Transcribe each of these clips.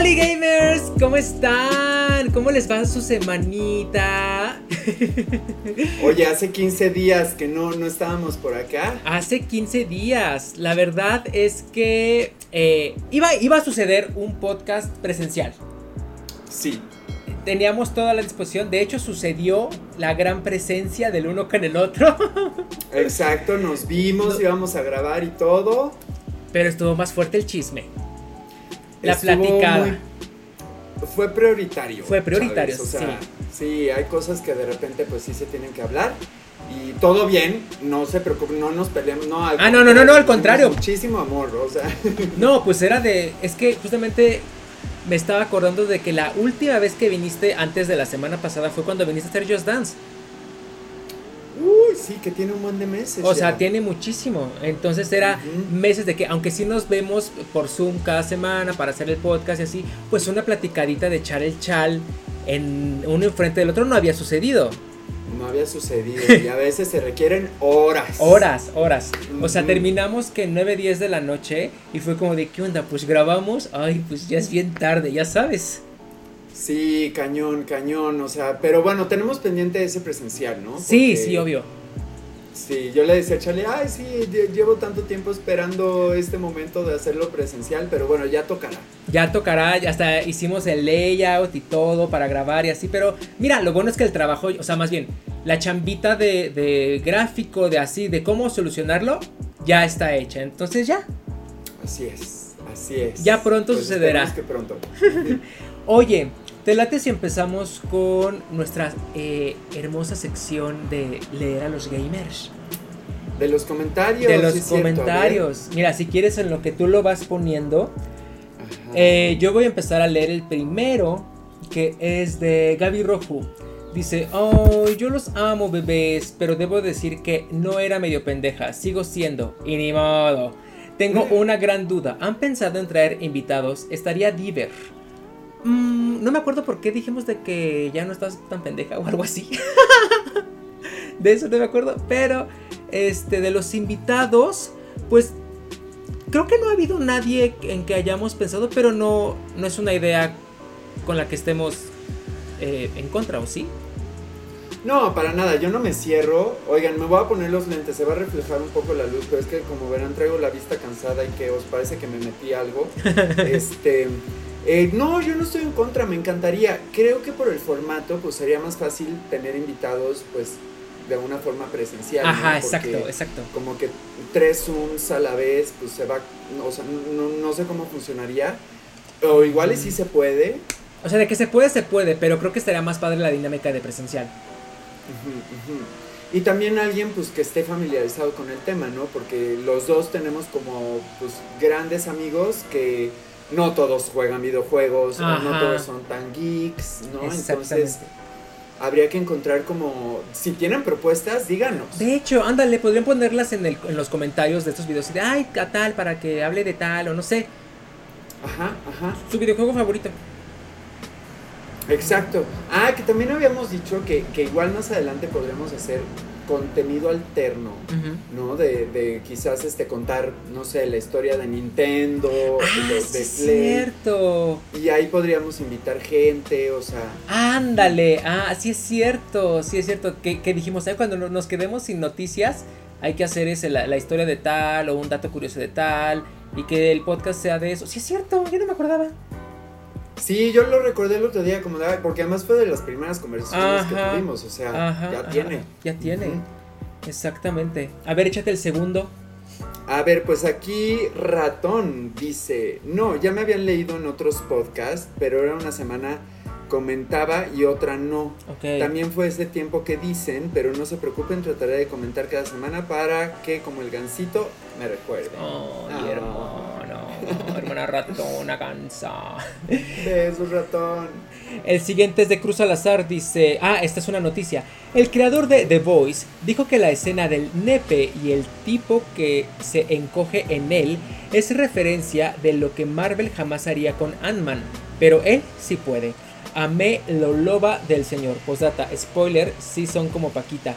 ¡Hola gamers! ¿Cómo están? ¿Cómo les va su semanita? Oye, hace 15 días que no, no estábamos por acá. Hace 15 días. La verdad es que eh, iba, iba a suceder un podcast presencial. Sí. Teníamos toda la disposición. De hecho, sucedió la gran presencia del uno con el otro. Exacto, nos vimos, íbamos a grabar y todo. Pero estuvo más fuerte el chisme. La platicada. fue prioritario. Fue prioritario, O sea, sí. hay cosas que de repente pues sí se tienen que hablar. Y todo bien, no se preocupen, no nos peleemos, no. ah, no, no, no, no, al contrario. Muchísimo amor, o sea. No, pues era de, es que justamente me estaba acordando de que la última vez que viniste antes de la semana pasada fue cuando viniste a hacer Just Dance. Uy, sí, que tiene un buen de meses. O sea, tiene muchísimo. Entonces era meses de que, aunque sí nos vemos por Zoom cada semana para hacer el podcast y así, pues una platicadita de echar el chal en uno enfrente del otro no había sucedido. No había sucedido y a veces se requieren horas. Horas, horas. O sea, terminamos que 9, 10 de la noche y fue como de, ¿qué onda? Pues grabamos, ay, pues ya es bien tarde, ya sabes. Sí, cañón, cañón, o sea, pero bueno, tenemos pendiente ese presencial, ¿no? sí, sí, obvio. Sí, yo le decía a Charlie, ay, sí, llevo tanto tiempo esperando este momento de hacerlo presencial, pero bueno, ya tocará. Ya tocará, ya hasta hicimos el layout y todo para grabar y así, pero mira, lo bueno es que el trabajo, o sea, más bien, la chambita de, de gráfico, de así, de cómo solucionarlo, ya está hecha, entonces ya. Así es, así es. Ya pronto pues sucederá. Que pronto. Oye, te late si empezamos con nuestra eh, hermosa sección de leer a los gamers. De los comentarios. De los comentarios. Mira, si quieres en lo que tú lo vas poniendo, eh, yo voy a empezar a leer el primero, que es de Gaby Rojo. Dice, oh, yo los amo bebés, pero debo decir que no era medio pendeja, sigo siendo, y ni modo. Tengo una gran duda, ¿han pensado en traer invitados? Estaría diver. Mm, no me acuerdo por qué dijimos de que ya no estás tan pendeja o algo así. de eso no me acuerdo. Pero, este, de los invitados, pues creo que no ha habido nadie en que hayamos pensado, pero no, no es una idea con la que estemos eh, en contra, ¿o sí? No, para nada, yo no me cierro. Oigan, me voy a poner los lentes, se va a reflejar un poco la luz, pero es que como verán traigo la vista cansada y que os parece que me metí algo. este, eh, no, yo no estoy en contra, me encantaría. Creo que por el formato, pues sería más fácil tener invitados, pues de una forma presencial. Ajá, exacto, exacto. Como que tres Zooms a la vez, pues se va, o sea, no, sé cómo funcionaría. O igual y sí se puede. O sea, de que se puede, se puede, pero creo que estaría más padre la dinámica de presencial. Y también alguien pues que esté familiarizado con el tema, ¿no? Porque los dos tenemos como pues grandes amigos que no todos juegan videojuegos, no todos son tan geeks, ¿no? Entonces habría que encontrar como, si tienen propuestas, díganos. De hecho, ándale, podrían ponerlas en, el, en los comentarios de estos videos y de, ay, a tal, para que hable de tal, o no sé. Ajá, ajá. Su videojuego favorito. Exacto. Ah, que también habíamos dicho que, que igual más adelante podremos hacer contenido alterno, ¿no? De, de, quizás este contar, no sé, la historia de Nintendo, ah, de, sí cierto. Y ahí podríamos invitar gente, o sea. Ándale, ah, sí es cierto, sí es cierto. Que, que dijimos, ¿eh? cuando nos quedemos sin noticias, hay que hacer ese, la, la, historia de tal o un dato curioso de tal, y que el podcast sea de eso. Sí es cierto, yo no me acordaba. Sí, yo lo recordé el otro día como de, porque además fue de las primeras conversaciones que tuvimos, o sea, ya tiene. Ya tiene. Exactamente. A ver, échate el segundo. A ver, pues aquí Ratón dice, no, ya me habían leído en otros podcasts, pero era una semana comentaba y otra no. También fue ese tiempo que dicen, pero no se preocupen, trataré de comentar cada semana para que como el gansito me recuerde. Oh, hermano, hermana ratona cansa. Besos, ratón. El siguiente es de Cruz Alazar, dice, ah, esta es una noticia. El creador de The Voice dijo que la escena del nepe y el tipo que se encoge en él es referencia de lo que Marvel jamás haría con Ant-Man, pero él sí puede. Amé lo loba del señor. Posdata, spoiler, sí son como Paquita.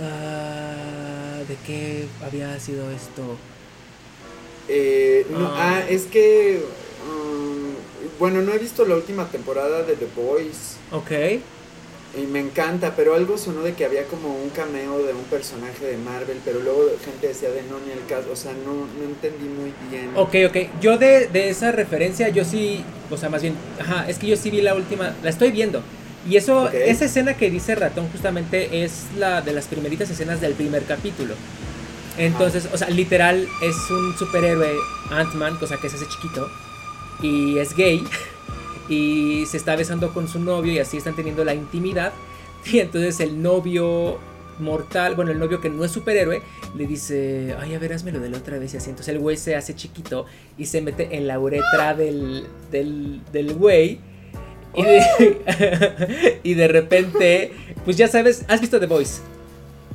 Ah, ¿De qué había sido esto? Eh, no, ah. ah. es que. Um, bueno, no he visto la última temporada de The Boys. Ok. Y me encanta, pero algo sonó de que había como un cameo de un personaje de Marvel, pero luego gente decía de no ni el caso, o sea, no, no entendí muy bien. Ok, ok, yo de, de esa referencia, yo sí, o sea, más bien, ajá, es que yo sí vi la última, la estoy viendo. Y eso, esa escena que dice Ratón justamente es la de las primeritas escenas del primer capítulo. Entonces, o sea, literal es un superhéroe Ant-Man, cosa que es ese chiquito, y es gay. y se está besando con su novio y así están teniendo la intimidad. Y entonces el novio mortal, bueno, el novio que no es superhéroe, le dice, ay, a ver, hazmelo de la otra vez y así. Entonces el güey se hace chiquito y se mete en la uretra del, del, güey. Y de, y de repente, pues ya sabes, ¿has visto The Voice?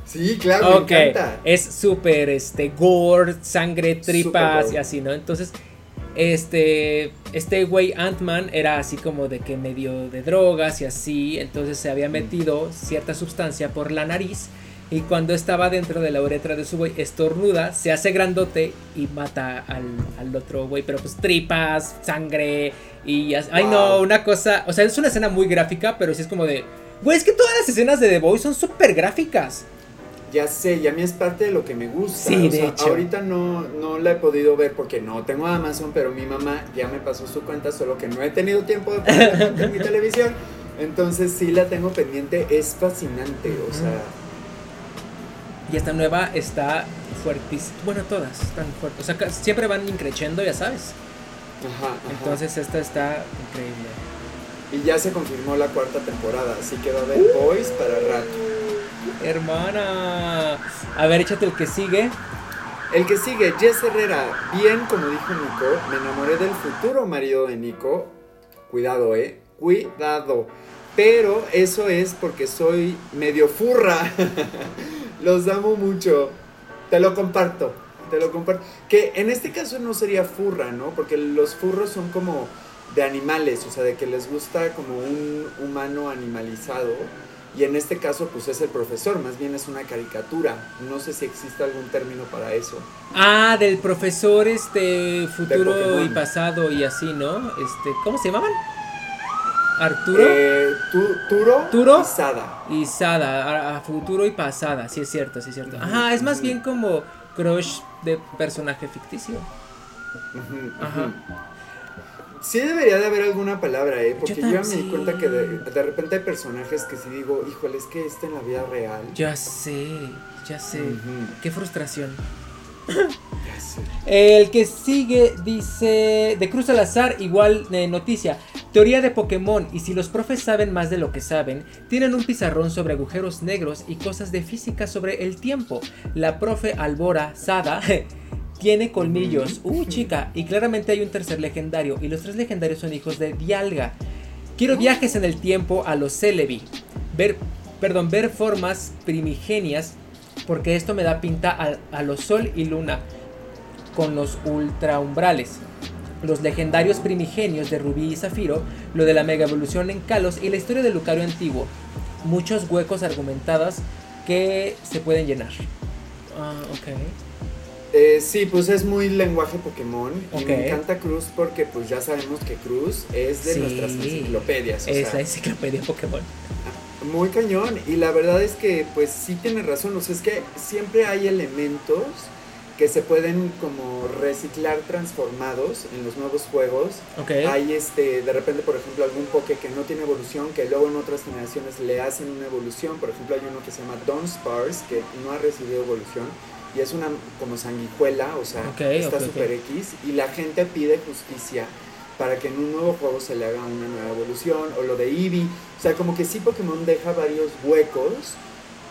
Sí, claro, me encanta. Es súper, este, gore, sangre, tripas y así, ¿no? Entonces este, este güey Ant-Man era así como de que medio de drogas y así, entonces se había metido cierta sustancia por la nariz y cuando estaba dentro de la uretra de su güey estornuda, se hace grandote y mata al, otro güey, pero pues tripas, sangre y... Ay no, una cosa, o sea, es una escena muy gráfica, pero sí es como de... Güey, es que todas las escenas de The Boys son súper gráficas. Ya sé, y a mí es parte de lo que me gusta. Sí, de hecho. Ahorita no, no la he podido ver porque no tengo Amazon, pero mi mamá ya me pasó su cuenta, solo que no he tenido tiempo de ponerla en mi televisión. Entonces sí la tengo pendiente, es fascinante, o sea. Y esta nueva está fuertísima. Bueno, todas están fuertes. O sea, siempre van increciendo, ya sabes. Ajá, Entonces esta está increíble. Y ya se confirmó la cuarta temporada, así que va a haber Boys para rato. Hermana. A ver, échate el que sigue. El que sigue, Jess Herrera. Bien, como dijo Nico, me enamoré del futuro marido de Nico. Cuidado, eh. Cuidado. Pero eso es porque soy medio furra. Los amo mucho. Te lo comparto. Te lo comparto. Que en este caso no sería furra, ¿no? Porque los furros son como de animales, o sea, de que les gusta como un humano animalizado. Y en este caso, pues es el profesor, más bien es una caricatura. No sé si existe algún término para eso. Ah, del profesor este futuro y pasado y así, ¿no? Este, ¿cómo se llamaban? Arturo. Eh, Turo. Turo. Y Sada. Y Sada, a, futuro y pasada, sí es cierto, sí es cierto. Ajá, es más bien como crush de personaje ficticio. Ajá. Sí debería de haber alguna palabra, ¿eh? Porque yo, ya me di cuenta que de, repente hay personajes que si digo, híjole, es que este en la vida real. Ya sé, ya sé. Qué frustración. ya sé. El que sigue dice, de Cruz al azar, igual de noticia. Teoría de Pokémon, y si los profes saben más de lo que saben, tienen un pizarrón sobre agujeros negros y cosas de física sobre el tiempo. La profe Albora Sada tiene colmillos. Uh, chica. Y claramente hay un tercer legendario. Y los tres legendarios son hijos de Dialga. Quiero viajes en el tiempo a los Celebi. Ver, perdón, ver formas primigenias. Porque esto me da pinta a, a los Sol y Luna. Con los ultraumbrales. Los legendarios primigenios de Rubí y Zafiro. Lo de la mega evolución en Kalos. Y la historia del Lucario antiguo. Muchos huecos argumentados que se pueden llenar. Ah, ok. Eh, sí, pues es muy lenguaje Pokémon. Y me encanta Cruz porque pues ya sabemos que Cruz es de nuestras enciclopedias. es la enciclopedia Pokémon. Muy cañón. Y la verdad es que pues sí tiene razón. O sea, es que siempre hay elementos que se pueden como reciclar transformados en los nuevos juegos. Hay este, de repente, por ejemplo, algún Poké que no tiene evolución, que luego en otras generaciones le hacen una evolución. Por ejemplo, hay uno que se llama Spars que no ha recibido evolución y es una como sanguijuela, o sea, está super X y la gente pide justicia para que en un nuevo juego se le haga una nueva evolución o lo de Eevee, o sea, como que sí Pokémon deja varios huecos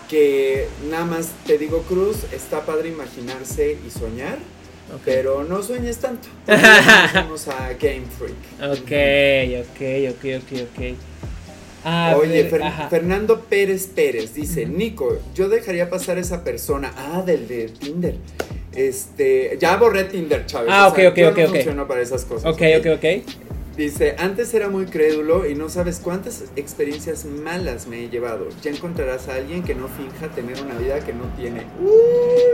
que nada más te digo Cruz, está padre imaginarse y soñar. Pero no sueñes tanto. Vamos a Game Freak. Ok, ok, ok, ok, ok. Oye, Fernando Pérez Pérez dice, Nico, yo dejaría pasar esa persona. Ah, del de Tinder. Este, ya borré Tinder, Chávez. Ah, ok, ok, ok, no para esas cosas. Ok, ok, ok. Dice, antes era muy crédulo y no sabes cuántas experiencias malas me he llevado. Ya encontrarás a alguien que no finja tener una vida que no tiene.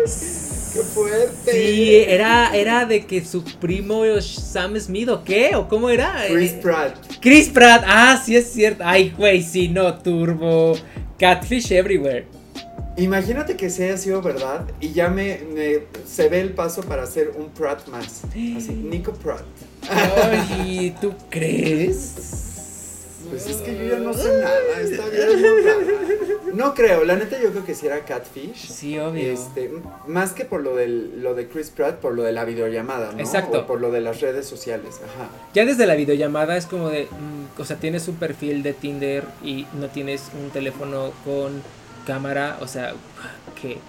¡Qué fuerte! Sí, era, era de que su primo Sam Smith o qué, o cómo era. Chris Pratt. Chris Pratt, ah, sí es cierto. Ay, güey, sí, no, turbo. Catfish everywhere. Imagínate que se haya sido verdad y ya me, se ve el paso para hacer un Pratt más. Así, Nico Pratt. Ay, ¿tú crees? Pues es que yo ya no sé nada, está bien No creo, la neta yo creo que si era Catfish. Sí, obvio. Este, más que por lo, del, lo de Chris Pratt, por lo de la videollamada, ¿no? Exacto. O por lo de las redes sociales, ajá. Ya desde la videollamada es como de, mm, o sea, tienes un perfil de Tinder y no tienes un teléfono con cámara, o sea, ¿qué?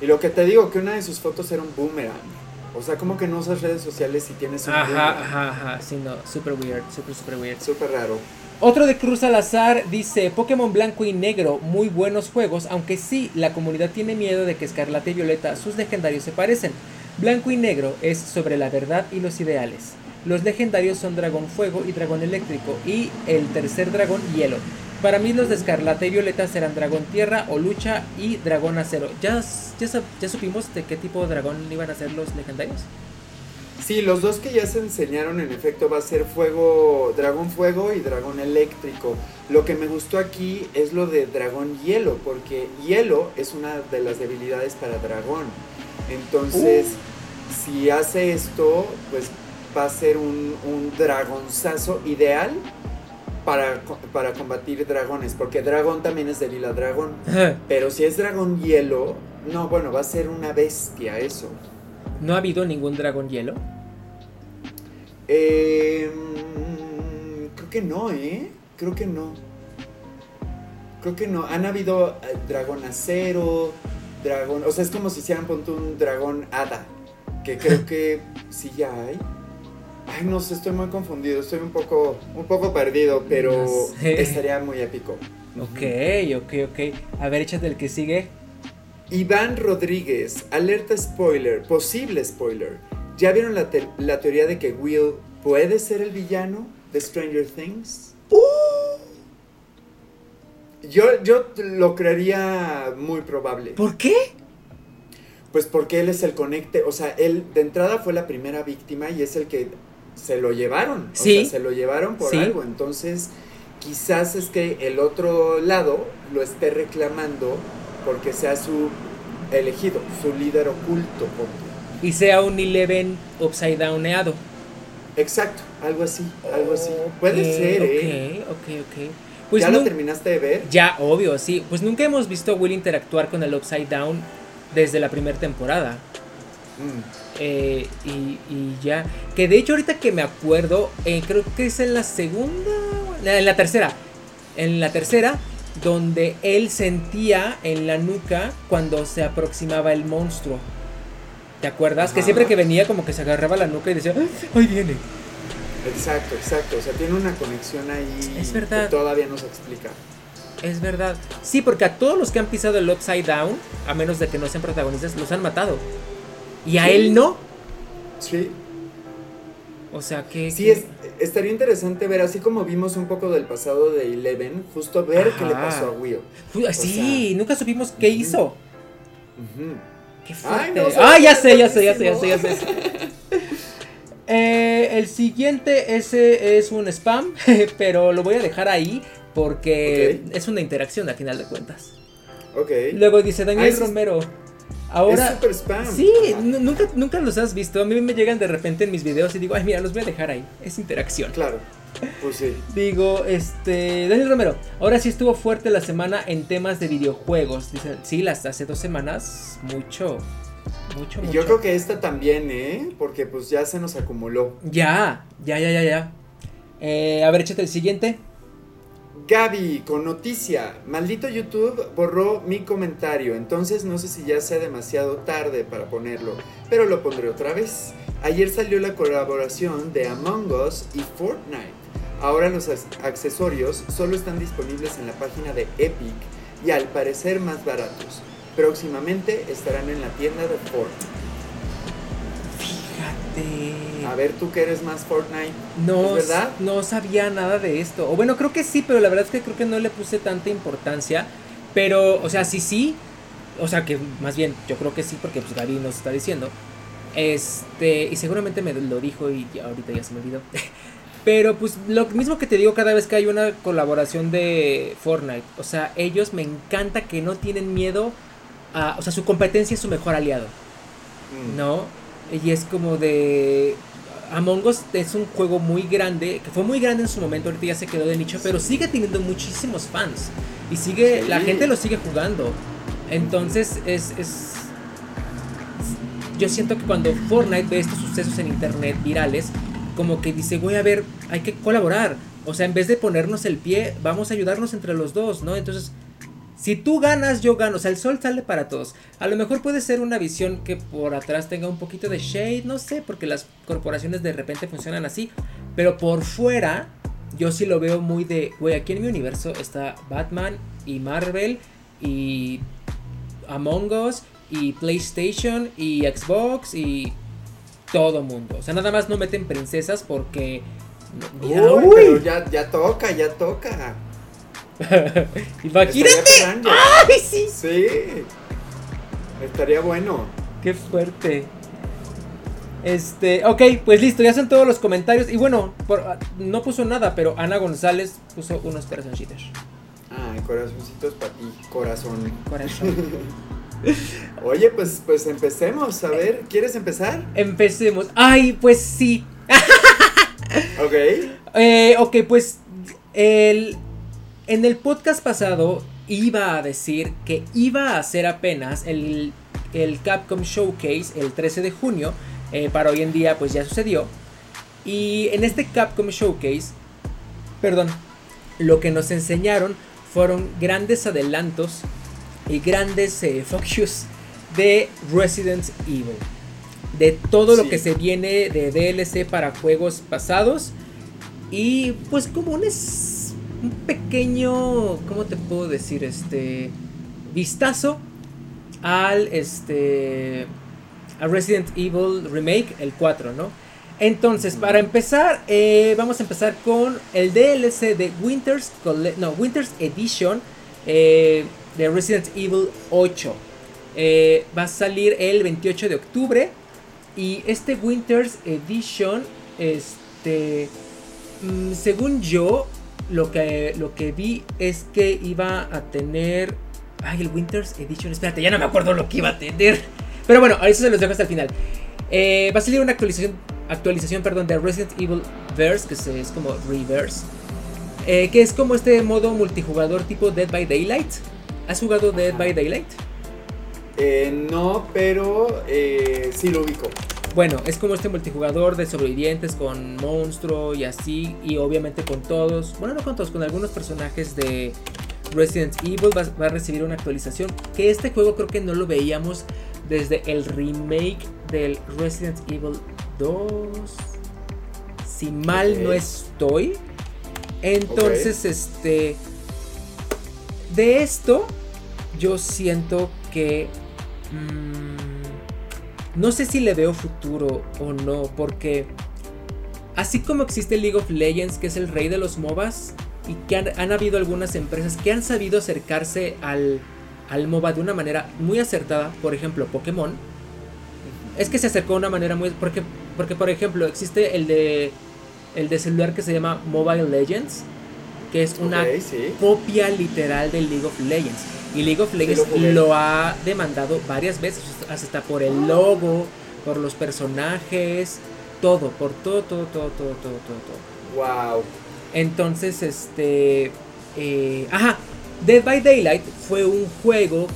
Y lo que te digo, que una de sus fotos era un boomerang. O sea, como que no usas redes sociales si tienes un Ajá, ajá, ajá, sí, no, super weird, super, super weird. Súper raro. Otro de Cruz Salazar dice, Pokémon Blanco y Negro, muy buenos juegos, aunque sí, la comunidad tiene miedo de que Escarlata y Violeta, sus legendarios se parecen. Blanco y Negro es sobre la verdad y los ideales. Los legendarios son Dragón Fuego y Dragón Eléctrico, y el tercer dragón Hielo. Para mí los de Escarlata y Violeta serán Dragón Tierra o Lucha y Dragón Acero. ¿Ya, ya, supimos de qué tipo de dragón iban a ser los legendarios? Sí, los dos que ya se enseñaron en efecto va a ser fuego, dragón fuego y dragón eléctrico. Lo que me gustó aquí es lo de dragón hielo, porque hielo es una de las debilidades para dragón. Entonces, uh. si hace esto, pues va a ser un, un dragonzazo ideal para, para combatir dragones, porque dragón también es débil a dragón. Pero si es dragón hielo, no, bueno, va a ser una bestia eso. ¿No ha habido ningún dragón hielo? Eh, creo que no, ¿eh? Creo que no. Creo que no. Han habido eh, dragón acero, dragón... O sea, es como si hicieran punto un dragón hada. Que creo que sí ya hay. Ay, no sé, estoy muy confundido, estoy un poco, un poco perdido, pero estaría muy épico. Ok, ok, ok. A ver, échate el que sigue. Iván Rodríguez, alerta spoiler, posible spoiler. ¿Ya vieron la, teoría de que Will puede ser el villano de Stranger Things? Uh. Yo, yo lo creería muy probable. ¿Por qué? Pues porque él es el conecte, o sea, él de entrada fue la primera víctima y es el que se lo llevaron. O sea, se lo llevaron por algo. Entonces, quizás es que el otro lado lo esté reclamando porque sea su elegido, su líder oculto. Y sea un Eleven upside downeado. Exacto, algo así, algo así. Puede ser, ¿eh? Ok, ok, ok. Pues ¿Ya lo terminaste de ver? Ya, obvio, sí. Pues nunca hemos visto a Will interactuar con el Upside Down desde la primera temporada. Mm. Eh, y, ya. Que de hecho, ahorita que me acuerdo, eh, creo que es en la segunda. En la tercera. En la tercera, donde él sentía en la nuca cuando se aproximaba el monstruo. ¿Te acuerdas? Que siempre que venía, como que se agarraba la nuca y decía, ¡ay, viene! Exacto, exacto. O sea, tiene una conexión ahí es verdad. que todavía no se explica. Es verdad. Sí, porque a todos los que han pisado el Upside Down, a menos de que no sean protagonistas, los han matado. Y a él no. Sí. O sea que... Sí, estaría interesante ver, así como vimos un poco del pasado de Eleven, justo ver qué le pasó a Will. sí, nunca supimos qué hizo. Qué fuerte. ah, ya sé, ya sé, ya sé, ya sé, ya sé. Eh, el siguiente, ese es un spam, pero lo voy a dejar ahí porque es una interacción al final de cuentas. Ok. Luego dice Daniel Romero. Ahora, es super spam. Sí, nunca, nunca los has visto. A mí me llegan de repente en mis videos y digo, ay, mira, los voy a dejar ahí. Es interacción. Claro. Pues sí. Digo, este. Daniel Romero, ahora sí estuvo fuerte la semana en temas de videojuegos. Dice, sí, las hace dos semanas, mucho. Mucho, mucho. Yo creo que esta también, ¿eh? Porque pues ya se nos acumuló. Ya, ya, ya, ya, ya. Eh, a ver, échate el siguiente. Gaby, con noticia. Maldito YouTube borró mi comentario, entonces no sé si ya sea demasiado tarde para ponerlo, pero lo pondré otra vez. Ayer salió la colaboración de Among Us y Fortnite. Ahora los accesorios solo están disponibles en la página de Epic y al parecer más baratos. Próximamente estarán en la tienda de Fortnite. Fíjate. A ver, tú que eres más Fortnite. No, ¿Es verdad? no sabía nada de esto. O bueno, creo que sí, pero la verdad es que creo que no le puse tanta importancia. Pero, o sea, sí, sí. O sea, que más bien, yo creo que sí, porque pues Gaby nos está diciendo. Este, y seguramente me lo dijo y ya- ahorita ya se me olvidó. Pero pues lo mismo que te digo cada vez que hay una colaboración de Fortnite. O sea, ellos me encanta que no tienen miedo a... O sea, su competencia es su mejor aliado. Mm. ¿no? Y es como de... Among Us es un juego muy grande, que fue muy grande en su momento, ahorita ya se quedó de nicho, pero sigue teniendo muchísimos fans. Y sigue, Sí. la gente lo sigue jugando. Entonces es, es... Yo siento que cuando Fortnite ve estos sucesos en internet virales, como que dice, voy a ver, hay que colaborar. O sea, en vez de ponernos el pie, vamos a ayudarnos entre los dos, ¿no? Entonces, si tú ganas, yo gano. O sea, el sol sale para todos. A lo mejor puede ser una visión que por atrás tenga un poquito de shade, no sé, porque las corporaciones de repente funcionan así. Pero por fuera, yo sí lo veo muy de, güey, aquí en mi universo está Batman y Marvel y Among Us y PlayStation y Xbox y todo mundo. O sea, nada más no meten princesas porque... Mira, Uy, uy. pero ya, ya toca, ya toca. Imagínate. ¡Ay, sí! Sí. Estaría bueno. Qué fuerte. Este, ok, pues listo, ya son todos los comentarios. Y bueno, por- ah, no puso nada, pero Ana González puso unos corazoncitos. Ay, corazoncitos para ti, corazón. Corazón. Oye, pues, pues empecemos. A ver, ¿quieres empezar? Empecemos. Ay, pues sí. Ok. Eh, ok, pues el, en el podcast pasado iba a decir que iba a hacer apenas el, el Capcom Showcase el 13 de junio. eh, para hoy en día pues ya sucedió. Y en este Capcom Showcase, perdón, lo que nos enseñaron fueron grandes adelantos y grandes eh, focus de Resident Evil. De todo lo que se viene de DLC para juegos pasados. Y pues como un, es, un pequeño, ¿cómo te puedo decir? Este vistazo al este a Resident Evil Remake, el 4, ¿no? Entonces, para empezar, eh, vamos a empezar con el DLC de Winter's, no, Winter's Edition eh, de Resident Evil 8. Eh, va a salir el 28 de octubre. Y este Winter's Edition, este, mm, según yo, lo que, lo que vi es que iba a tener... Ay, el Winter's Edition, espérate, ya no me acuerdo lo que iba a tener. Pero bueno, a eso se los dejo hasta el final. Eh, va a salir una actualización, actualización perdón, de Resident Evil Verse, que es como Reverse. eh, que es como este modo multijugador tipo Dead by Daylight. ¿Has jugado Dead by Daylight? Eh, no, pero eh, sí lo ubico. Bueno, es como este multijugador de sobrevivientes con monstruo y así, y obviamente con todos, bueno, no con todos, con algunos personajes de Resident Evil va, va a recibir una actualización. Que este juego creo que no lo veíamos desde el remake del Resident Evil 2. Si mal no estoy. Entonces, este. De esto, yo siento que. mm, no sé si le veo futuro o no, porque. Así como existe League of Legends, que es el rey de los MOBAs, y que han, han habido algunas empresas que han sabido acercarse al, al MOBA de una manera muy acertada, por ejemplo, Pokémon. Es que se acercó de una manera muy. Porque, porque por ejemplo, existe el de. El de celular que se llama Mobile Legends. Que es una sí. copia literal de League of Legends. Y League of Legends lo ha demandado varias veces, hasta por el logo, por los personajes, todo, por todo, todo, todo, todo, todo, todo. todo. Wow. Entonces, este... eh, ajá, Dead by Daylight fue un juego,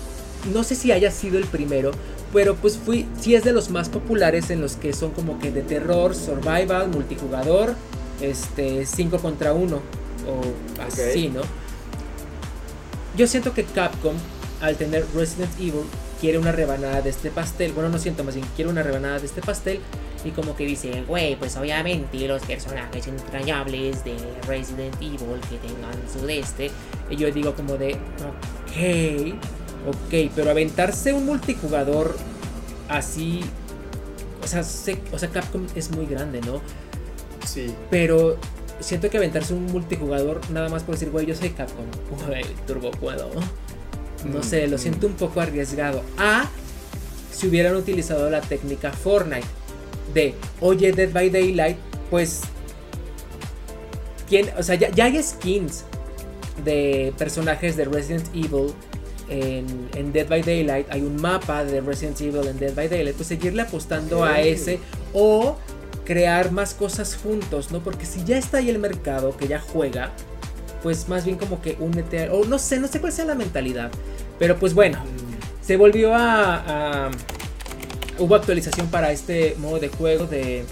no sé si haya sido el primero, pero pues fui, sí es de los más populares en los que son como que de terror, survival, multijugador, este, 5 contra 1 o así, ¿no? Yo siento que Capcom, al tener Resident Evil, quiere una rebanada de este pastel. Bueno, no siento más bien, quiere una rebanada de este pastel. Y como que dice, güey, pues obviamente los personajes entrañables de Resident Evil que tengan su de este. Y yo digo como de, ok, ok, pero aventarse un multijugador así, o sea, o sea, Capcom es muy grande, ¿no? Sí. Pero siento que aventarse un multijugador nada más por decir, güey, yo soy Capcom, turbo puedo. No sé, lo mm, siento un poco arriesgado. A si hubieran utilizado la técnica Fortnite de, oye, Dead by Daylight, pues, ¿quién? O sea, ya, ya hay skins de personajes de Resident Evil en, Dead by Daylight, hay un mapa de Resident Evil en Dead by Daylight, pues seguirle apostando a ese o crear más cosas juntos, ¿no? Porque si ya está ahí el mercado que ya juega, pues más bien como que únete, o no sé, no sé cuál sea la mentalidad, pero pues bueno, mm. se volvió a, hubo actualización para este modo de juego de,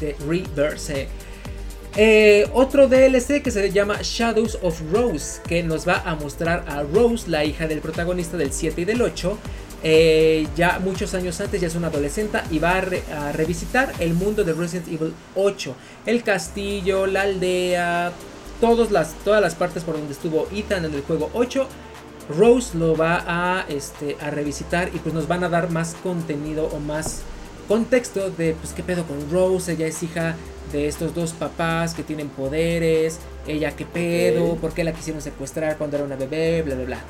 de Reverse. Eh, otro DLC que se llama Shadows of Rose, que nos va a mostrar a Rose, la hija del protagonista del 7 y del 8. Eh, ya muchos años antes, ya es una adolescente y va a, revisitar el mundo de Resident Evil 8. El castillo, la aldea, todas las, todas las partes por donde estuvo Ethan en el juego 8. Rose lo va a, este, a revisitar y pues nos van a dar más contenido o más contexto de pues qué pedo con Rose, ella es hija de estos dos papás que tienen poderes, ella qué pedo, por qué la quisieron secuestrar cuando era una bebé, bla, bla, bla.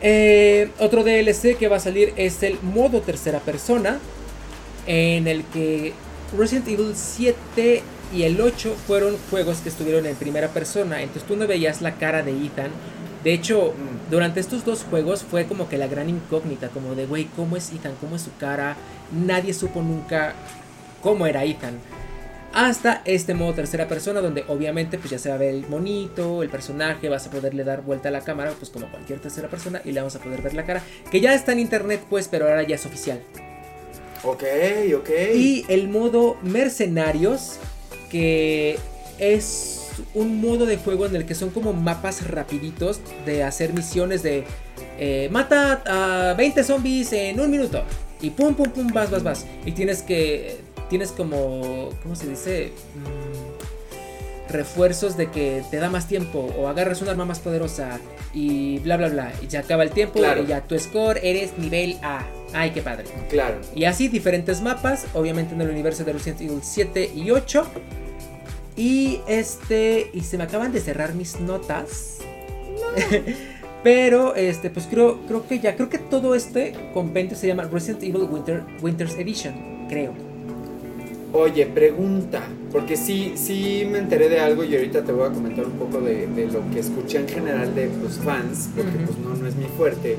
Eh, otro DLC que va a salir es el modo tercera persona, en el que Resident Evil 7 y el 8 fueron juegos que estuvieron en primera persona, entonces tú no veías la cara de Ethan. De hecho, mm. durante estos dos juegos fue como que la gran incógnita, como de, güey, ¿cómo es Ethan? ¿Cómo es su cara? Nadie supo nunca cómo era Ethan hasta este modo tercera persona donde obviamente pues ya se va a ver el monito, el personaje, vas a poderle dar vuelta a la cámara pues como cualquier tercera persona y le vamos a poder ver la cara, que ya está en internet pues pero ahora ya es oficial. Ok, ok. Y el modo mercenarios que es un modo de juego en el que son como mapas rapiditos de hacer misiones de eh, mata a 20 zombies en un minuto y pum pum pum vas vas vas y tienes que tienes como, ¿cómo se dice? Mm, refuerzos de que te da más tiempo o agarras un arma más poderosa y bla bla bla y ya acaba el tiempo y ya tu score eres nivel A. Ay, qué padre. Claro. Y así diferentes mapas, obviamente en el universo de Resident Evil 7 y 8. Y este y se me acaban de cerrar mis notas. Pero este pues creo creo que ya creo que todo este compendio se llama Resident Evil Winter Winter's Edition, creo. Oye, pregunta, porque sí, sí me enteré de algo y ahorita te voy a comentar un poco de, lo que escuché en general de los fans, porque pues no, no es mi fuerte.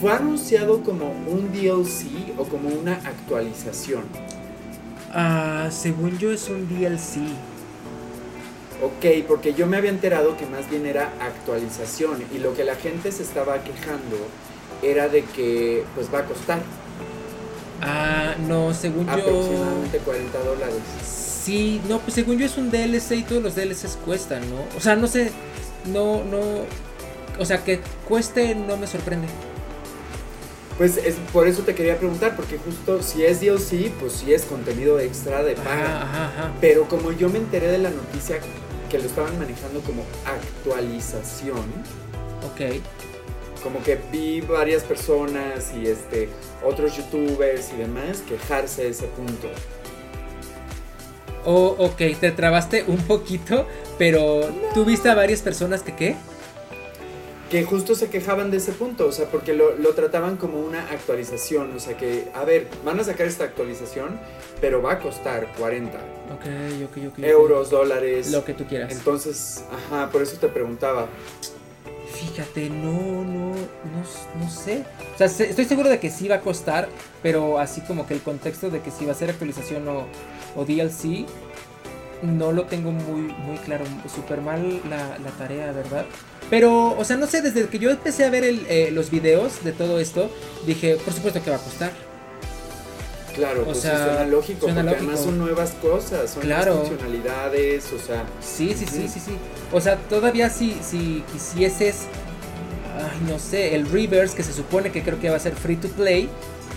¿Fue anunciado como un DLC o como una actualización? Ah, según yo es un DLC. Ok, porque yo me había enterado que más bien era actualización y lo que la gente se estaba quejando era de que pues va a costar. Ah, no, según yo. Aproximadamente 40 dólares. Sí, no, pues según yo es un DLC y todos los DLCs cuestan, ¿no? O sea, no sé, no, no. O sea, que cueste no me sorprende. Pues es, por eso te quería preguntar, porque justo si es DLC, pues sí es contenido extra de paga. Ajá, ajá, Pero como yo me enteré de la noticia que lo estaban manejando como actualización. Ok como que vi varias personas y este otros youtubers y demás quejarse de ese punto. Oh, ok, te trabaste un poquito, pero ¿tú viste a varias personas que qué? Que justo se quejaban de ese punto, o sea, porque lo, trataban como una actualización, o sea que, a ver, van a sacar esta actualización, pero va a costar 40. Ok, ok, ok. Euros, dólares. Lo que tú quieras. Entonces, ajá, por eso te preguntaba. Fíjate, no, no, no, sé. O sea, estoy seguro de que sí va a costar, pero así como que el contexto de que si va a ser actualización o, o DLC, no lo tengo muy, muy claro. Súper mal la, tarea, ¿verdad? Pero, o sea, no sé, desde que yo empecé a ver eh, los videos de todo esto, dije, por supuesto que va a costar. Claro, pues sea, suena lógico, porque además son nuevas cosas, son nuevas funcionalidades, o sea. Sí, sí, sí, sí, sí. O sea, todavía si, si quisieses, ay, no sé, el reverse que se supone que creo que va a ser free to play,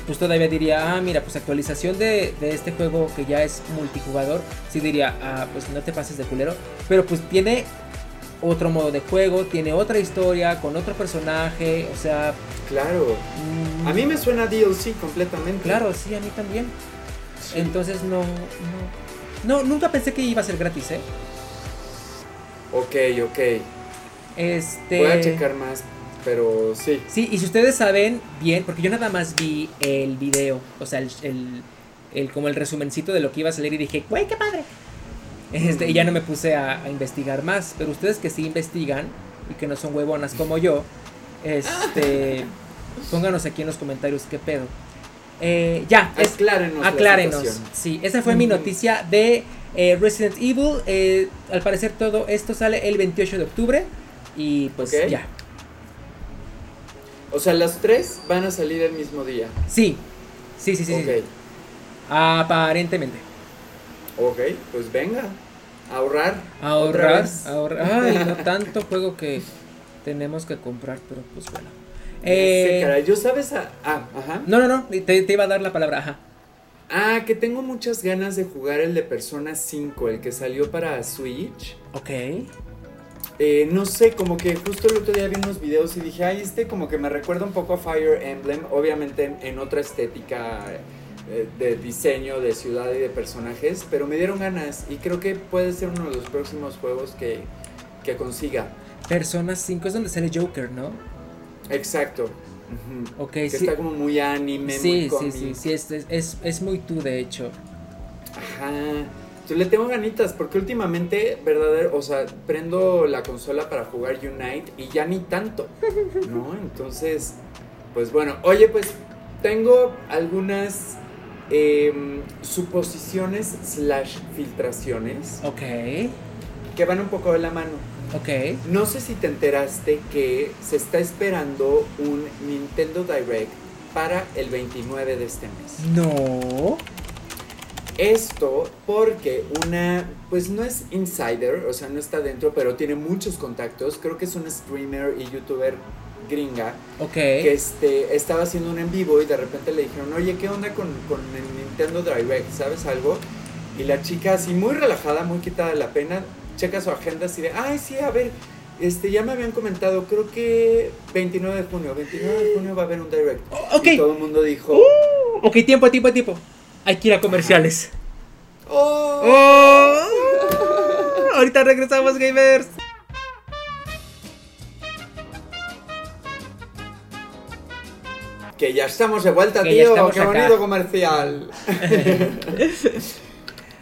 pues todavía diría, ah, mira, pues actualización de, de este juego que ya es multijugador, sí diría, ah, pues no te pases de culero, pero pues tiene otro modo de juego, tiene otra historia, con otro personaje, o sea... Claro. mm, A mí me suena DLC completamente. Claro, sí, a mí también. Entonces no, no... No, nunca pensé que iba a ser gratis, ¿eh? Ok, ok. Este... Voy a checar más, pero sí. Sí, y si ustedes saben bien, porque yo nada más vi el video, o sea, el, el, el- como el resumencito de lo que iba a salir y dije, güey, qué padre. Este, ya no me puse a, a investigar más, pero ustedes que sí investigan y que no son huevonas como yo, este, pónganos aquí en los comentarios qué pedo. Eh, ya, es, Aclárenos. aclárenos. Sí, esa fue mi noticia de eh, Resident Evil. Eh, al parecer todo esto sale el 28 de octubre y pues ya. O sea, las tres van a salir el mismo día. Sí, sí, sí, sí. sí. Aparentemente. Ok, pues venga. Ahorrar. Ahorrar, ahorrar. Ay, no tanto juego que tenemos que comprar, pero pues bueno. Sí, Eh, caray, yo sabes a... Ah, ajá. no, no, no, te, te iba a dar la palabra, ajá. Ah, que tengo muchas ganas de jugar el de Persona 5, el que salió para Switch. Ok. Eh, no sé, como que justo el otro día vi unos videos y dije, ay, este como que me recuerda un poco a Fire Emblem, obviamente en, en otra estética de diseño, de ciudad y de personajes, pero me dieron ganas y creo que puede ser uno de los próximos juegos que, que consiga. Persona 5 es donde sale Joker, ¿no? Exacto. Ujú. Ok, Que sí. está como muy anime, Sí, muy sí, cómic. sí, sí, es, es, es muy tú, de hecho. Ajá. Yo le tengo ganitas porque últimamente, verdadero, o sea, prendo la consola para jugar Unite y ya ni tanto, ¿no? Entonces, pues bueno, oye, pues tengo algunas em, suposiciones slash filtraciones Ok, que van un poco de la mano. ok. No sé si te enteraste que se está esperando un Nintendo Direct para el 29 de este mes. No. Esto porque una, pues no es insider, o sea, no está dentro, pero tiene muchos contactos. Creo que es una streamer y youtuber gringa Ok. que este, estaba haciendo un en vivo y de repente le dijeron, oye, ¿qué onda con, con el Nintendo Direct? ¿Sabes algo? Y la chica así muy relajada, muy quitada de la pena, checa su agenda así de, ay, sí, a ver, este, ya me habían comentado, creo que 29 de junio, 29 de junio va a haber un Direct. Oh, ok. Y todo el mundo dijo, Ok, tiempo, tiempo, tiempo. Hay que ir a comerciales. ¡Oh! ¡Oh! Ahorita regresamos, gamers. Que ya estamos de vuelta, Que tío. Qué acá. bonito comercial.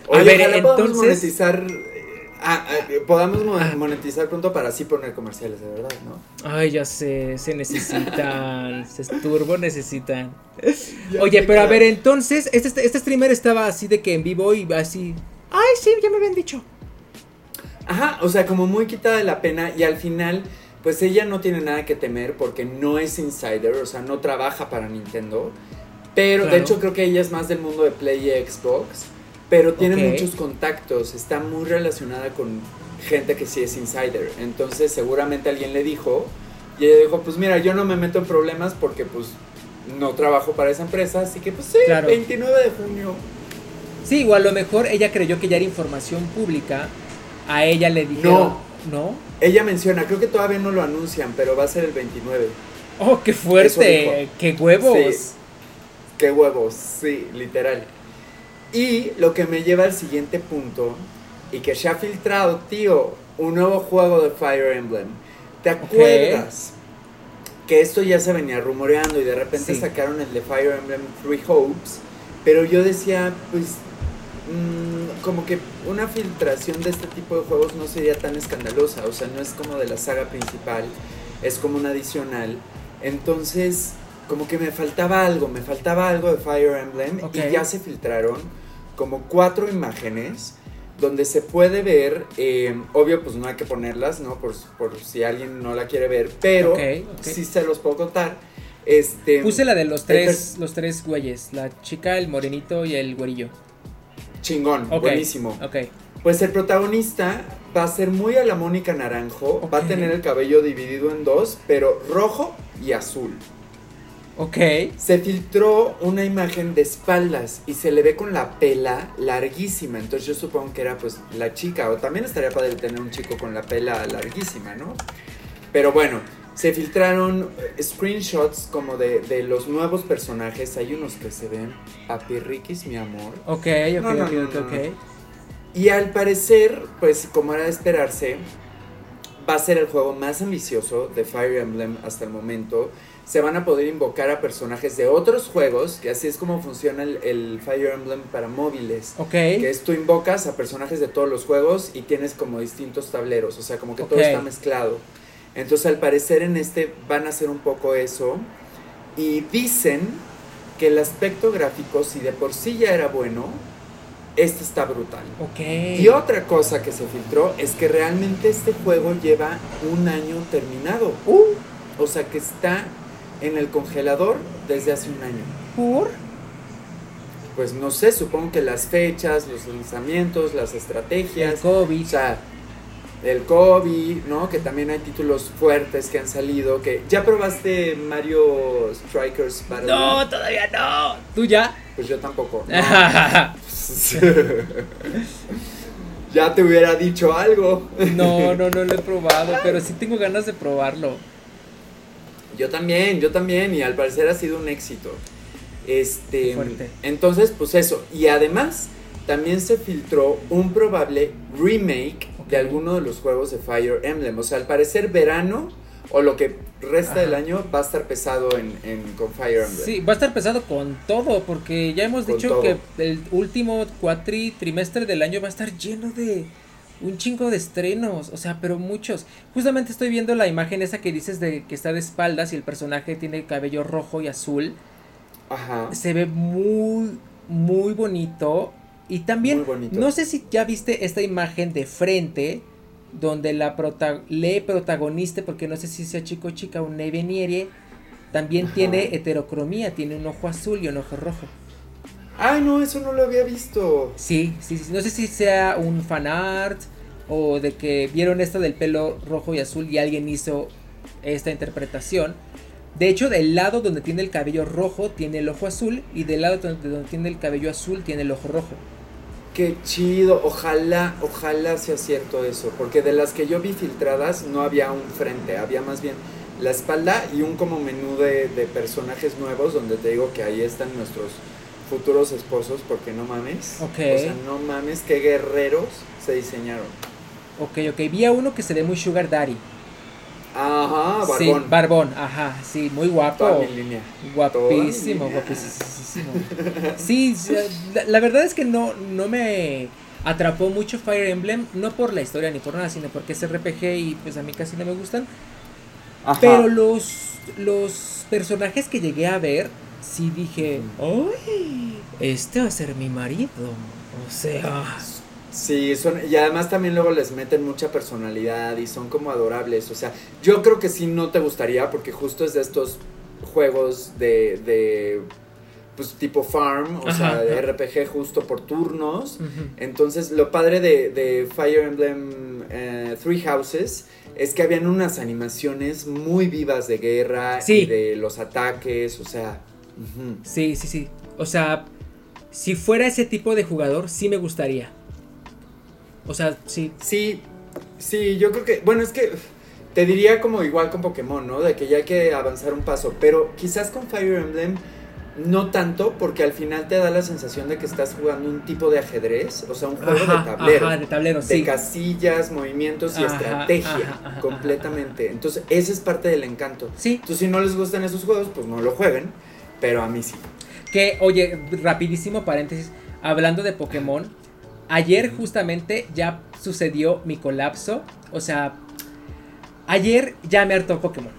A Oye, ver, ojalá podamos entonces- monetizar. eh, ah, ah, podamos mo- monetizar pronto para así poner comerciales, de verdad, ¿no? Ay, ya sé, se necesitan, se turbo necesitan. Ya Oye, pero a ver, entonces, este, este streamer estaba así de que en vivo y así. Ay, sí, ya me habían dicho. Ajá, o sea, como muy quitada de la pena y al final, pues ella no tiene nada que temer porque no es insider, o sea, no trabaja para Nintendo. Pero Claro. de hecho creo que ella es más del mundo de Play y Xbox, pero tiene muchos contactos, está muy relacionada con gente que sí es insider. Entonces seguramente alguien le dijo y ella dijo, pues mira, yo no me meto en problemas porque pues no trabajo para esa empresa, así que pues sí, Claro. 29 de junio. Sí, o a lo mejor ella creyó que ya era información pública. A ella le dijeron. No. Ella menciona, creo que todavía no lo anuncian, pero va a ser el 29. Oh, qué fuerte. Qué huevos. Sí. Qué huevos, sí, literal. Y lo que me lleva al siguiente punto, y que se ha filtrado, tío, un nuevo juego de Fire Emblem. ¿Te acuerdas? Que esto ya se venía rumoreando y de repente Sí. sacaron el de Fire Emblem Three Hopes, pero yo decía, pues, mm, como que una filtración de este tipo de juegos no sería tan escandalosa, o sea, no es como de la saga principal, es como una adicional. Entonces, como que me faltaba algo, me faltaba algo de Fire Emblem Ok. y ya se filtraron como cuatro imágenes donde se puede ver, eh, obvio pues no hay que ponerlas, ¿no? Por, por si alguien no la quiere ver, pero Ok, ok. sí se los puedo contar. Este, Puse la de los tres, los tres güeyes. La chica, el morenito y el güerillo. Chingón, buenísimo. Ok. Pues el protagonista va a ser muy a la Mónica Naranjo, va a tener el cabello dividido en dos, pero rojo y azul. Ok. Se filtró una imagen de espaldas y se le ve con la pela larguísima. Entonces yo supongo que era pues la chica. O también estaría padre tener un chico con la pela larguísima, ¿no? Pero bueno, se filtraron eh, screenshots como de, de los nuevos personajes. Hay unos que se ven a pirriquis, mi amor. Ok, ok, No, no, ok, no, ok, no, ok. Y al parecer, pues como era de esperarse, va a ser el juego más ambicioso de Fire Emblem hasta el momento. Se van a poder invocar a personajes de otros juegos, que así es como funciona el, el Fire Emblem para móviles. Ok. Que es tú invocas a personajes de todos los juegos y tienes como distintos tableros, o sea, como que todo está mezclado. Entonces al parecer en este van a hacer un poco eso. Y dicen que el aspecto gráfico, si de por sí ya era bueno, este está brutal. Ok. Y otra cosa que se filtró es que realmente este juego lleva un año terminado. Uh, O sea que está en el congelador desde hace un año. ¿por? Pues no sé, supongo que las fechas, los lanzamientos, las El estrategias. COVID. O sea, el COVID, ¿no? Que también hay títulos fuertes que han salido. Que ¿Ya probaste Mario Strikers Battle? No, todavía no. ¿Tú ya? Pues yo tampoco. no. ya te hubiera dicho algo. no, no, no lo he probado, pero sí tengo ganas de probarlo. Yo también, yo también, y al parecer ha sido un éxito. Este, Fuerte. entonces, pues eso, y además también se filtró un probable remake. De alguno de los juegos de Fire Emblem. O sea, al parecer verano o lo que resta del año va a estar pesado en, en- con Fire Emblem. Sí, va a estar pesado con todo, porque ya hemos Con dicho todo. que el último cuatri trimestre del año va a estar lleno de un chingo de estrenos, o sea, pero muchos. Justamente estoy viendo la imagen esa que dices de que está de espaldas y el personaje tiene el cabello rojo y azul. Ajá. Se ve muy, muy bonito. Y también, no sé si ya viste esta imagen de frente, donde la prota lee protagonista, porque no sé si sea chico o chica, un Neveniere, también Ajá. tiene heterocromía, tiene un ojo azul y un ojo rojo. Ay, no, eso no lo había visto. Sí, sí, sí, no sé si sea un fan art o de que vieron esto del pelo rojo y azul y alguien hizo esta interpretación. De hecho, del lado donde tiene el cabello rojo tiene el ojo azul y del lado donde, donde tiene el cabello azul tiene el ojo rojo. Qué chido, ojalá, ojalá sea cierto eso, porque de las que yo vi filtradas no había un frente, había más bien la espalda y un como menú de, de personajes nuevos donde te digo que ahí están nuestros futuros esposos, porque no mames, o sea, no mames, qué guerreros se diseñaron. Ok, ok, vi a uno que se ve muy sugar daddy. Ajá, Sí, barbón, barbón, ajá, sí, muy guapo. línea. Guapísimo, guapísimo. Sí, sí, la, la verdad es que no, no me atrapó mucho Fire Emblem, no por la historia ni por nada, sino porque es RPG y pues a mí casi no me gustan. Ajá. Pero los, los personajes que llegué a ver, sí dije, ¡ay! Este va a ser mi marido. O sea, Sí, son, y además también luego les meten mucha personalidad y son como adorables. O sea, yo creo que sí no te gustaría porque justo es de estos juegos de, de pues tipo farm, o Ajá, sea, de ajá. RPG justo por turnos. Entonces, lo padre de, de Fire Emblem eh, Three Houses es que habían unas animaciones muy vivas de guerra Sí. y de los ataques, o sea... sí, sí, sí. O sea, si fuera ese tipo de jugador, sí me gustaría. O sea, sí. Sí, sí, yo creo que, bueno, es que te diría como igual con Pokémon, ¿no? De que ya hay que avanzar un paso, pero quizás con Fire Emblem no tanto, porque al final te da la sensación de que estás jugando un tipo de ajedrez, o sea, un juego de tablero. Ajá, de tablero, de sí. casillas, movimientos y Ajá, estrategia, completamente. Entonces, ese es parte del encanto. Sí, Entonces, si no les gustan esos juegos, pues no lo jueguen, pero a mí sí. Que, oye, rapidísimo paréntesis, hablando de Pokémon, ayer justamente ya sucedió mi colapso, o sea, ayer ya me hartó Pokémon.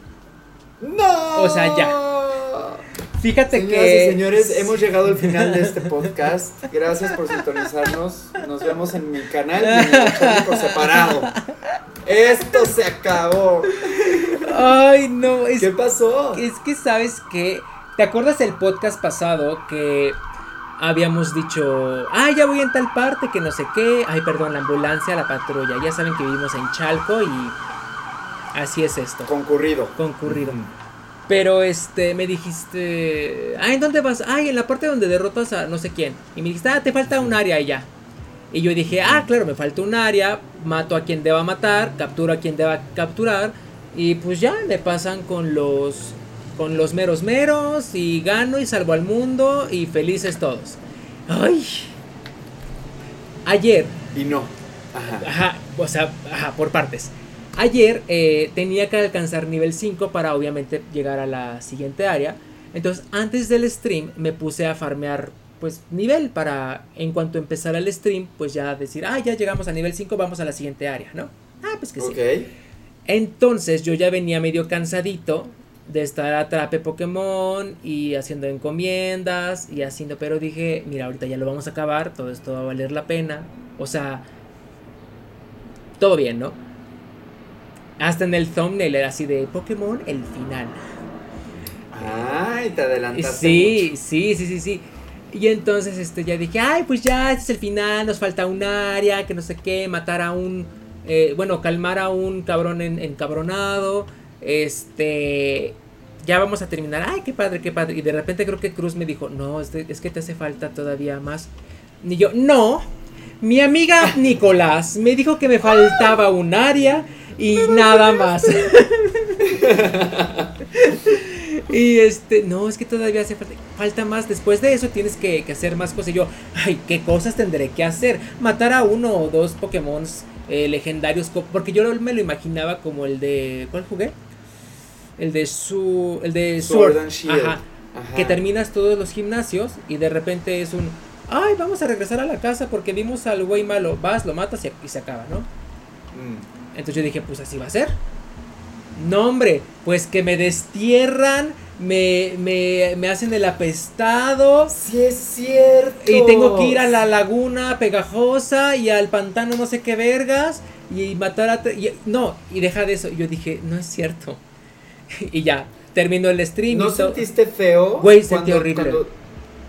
¡No! O sea, ya. Fíjate Señoras que... y señores, hemos llegado al final de este podcast. Gracias por sintonizarnos. Nos vemos en mi canal y en el por separado. Esto se acabó. Ay, no, es, ¿Qué pasó? es que sabes que... ¿Te acuerdas del podcast pasado que habíamos dicho, ah, ya voy en tal parte, que no sé qué, ay, perdón, la ambulancia, la patrulla, ya saben que vivimos en Chalco y así es esto, Concurrido. concurrido. Pero este, me dijiste, ay, ¿en dónde vas? Ay, en la parte donde derrotas a no sé quién. Y me dijiste, ah, te falta un área y ya. Y yo dije, ah, claro, me falta un área, mato a quien deba matar, capturo a quien deba capturar. Y pues ya me pasan con los con los meros meros y gano y salvo al mundo y felices todos. Ay. Ayer. Y no. Ajá. Ajá, o sea, ajá, por partes. Ayer eh, tenía que alcanzar nivel 5 para obviamente llegar a la siguiente área. Entonces, antes del stream me puse a farmear pues nivel para en cuanto empezara el stream, pues ya decir, ah, ya llegamos a nivel 5, vamos a la siguiente área, ¿no? Ah, pues que sí. Entonces yo ya venía medio cansadito de estar atrape Pokémon y haciendo encomiendas y haciendo, pero dije, mira, ahorita ya lo vamos a acabar, todo esto va a valer la pena. O sea, todo bien, ¿no? Hasta en el thumbnail era así de Pokémon, el final. Ay, te adelantaste. Sí, sí, sí, sí, sí. Y entonces este, ya dije, ay, pues ya, este es el final, nos falta un área, que no sé qué, matar a un, eh, bueno, calmar a un cabrón en, encabronado, este, ya vamos a terminar, ay, qué padre, qué padre. Y de repente creo que Cruz me dijo, no, es, es que te hace falta todavía más. Y yo, no, mi amiga Nicolás me dijo que me faltaba un área y nada más. y este, no, es que todavía hace falta, más. Después de eso tienes que, hacer más cosas. Y yo, ay, ¿qué cosas tendré que hacer? Matar a uno o dos Pokémon eh, legendarios. Porque yo me lo imaginaba como el de. ¿Cuál jugué? El de su. El de Sword. Ajá, Que terminas todos los gimnasios y de repente es un. Ay, vamos a regresar a la casa porque vimos al güey malo. Vas, lo matas y, se acaba, ¿no? Mm. Entonces yo dije, pues así va a ser. No, hombre, pues que me destierran, me, me, me hacen el apestado. Sí, es cierto. Y tengo que ir a la laguna pegajosa y al pantano no sé qué vergas y matar a... no, y deja de eso. Yo dije, no es cierto. Y ya, terminó el stream. ¿No sentiste feo? Güey, sentí horrible.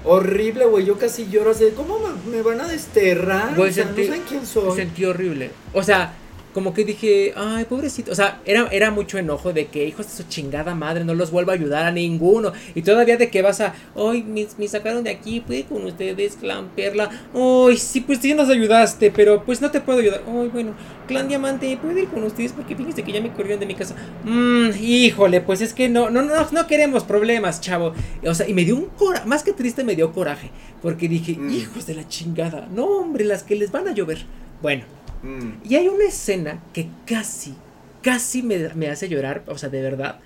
Horrible, güey. Yo casi lloro así. ¿Cómo me, van a desterrar? Güey, sentí, no quién soy. Sentí horrible. O sea, como que dije, ay, pobrecito. O sea, era, era mucho enojo de que, hijos de su chingada madre, no los vuelvo a ayudar a ninguno. Y todavía de que vas a, ay, me, me sacaron de aquí, puede con ustedes, Clan Perla. Ay, sí, pues sí nos ayudaste, pero pues no te puedo ayudar. Ay, bueno, Clan Diamante, ¿puedo ir con ustedes? Porque fíjense que ya me corrieron de mi casa. Mmm, híjole, pues es que no, no, no, no queremos problemas, chavo. O sea, y me dio un coraje, más que triste, me dio coraje. Porque dije, mm. hijos de la chingada. No, hombre, las que les van a llover. Bueno. Mm. Y hay una escena que casi, casi me, hace llorar, o sea, de verdad.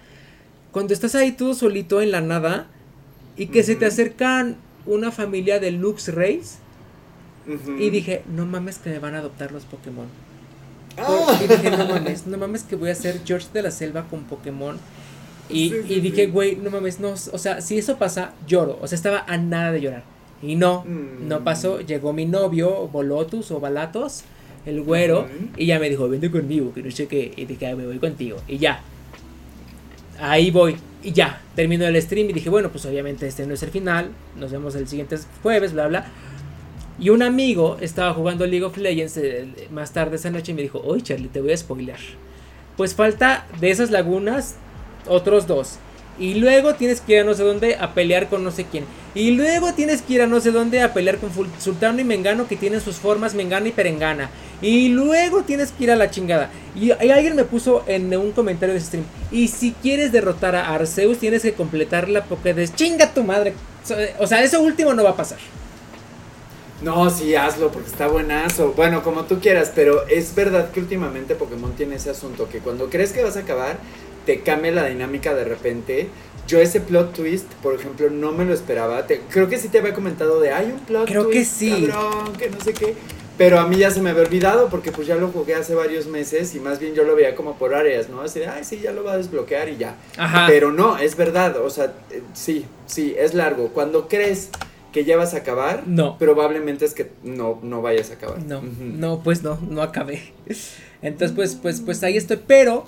Cuando estás ahí todo solito en la nada y que se te acercan una familia de Lux Rays. Y dije, no mames que me van a adoptar los Pokémon. Ah. Y dije, no mames, no mames que voy a ser George de la Selva con Pokémon. Y, dije, güey, no mames, no, o sea, si eso pasa, lloro. O sea, estaba a nada de llorar. Y no, no mm. pasó. Llegó mi novio, Bolotus o Balatos el güero, y ya me dijo, vente conmigo, que no sé qué, y dije, me voy contigo, y ya. Ahí voy, y ya, termino el stream y dije, bueno, pues obviamente este no es el final, nos vemos el siguiente jueves, bla, bla. Y un amigo estaba jugando League of Legends eh, más tarde esa noche y me dijo, oye Charlie, te voy a spoiler. Pues falta de esas lagunas otros dos. Y luego tienes que ir a no sé dónde a pelear con no sé quién. Y luego tienes que ir a no sé dónde a pelear con Sultano y Mengano que tienen sus formas Mengana y Perengana. Y luego tienes que ir a la chingada. Y, alguien me puso en un comentario de stream. Y si quieres derrotar a Arceus tienes que completar la Pokédex. Chinga tu madre. O sea, eso último no va a pasar. No, sí, hazlo porque está buenazo. Bueno, como tú quieras, pero es verdad que últimamente Pokémon tiene ese asunto que cuando crees que vas a acabar, te cambia la dinámica de repente. Yo ese plot twist, por ejemplo, no me lo esperaba. creo que sí te había comentado de, hay un plot creo twist, que sí. cabrón, que no sé qué. Pero a mí ya se me había olvidado porque pues ya lo jugué hace varios meses y más bien yo lo veía como por áreas, ¿no? Así de, ay, sí, ya lo va a desbloquear y ya. Ajá. Pero no, es verdad, o sea, eh, sí, sí, es largo. Cuando crees que ya vas a acabar, no. probablemente es que no, no vayas a acabar. No, no, pues no, no acabé. Entonces, pues, pues, pues ahí estoy, pero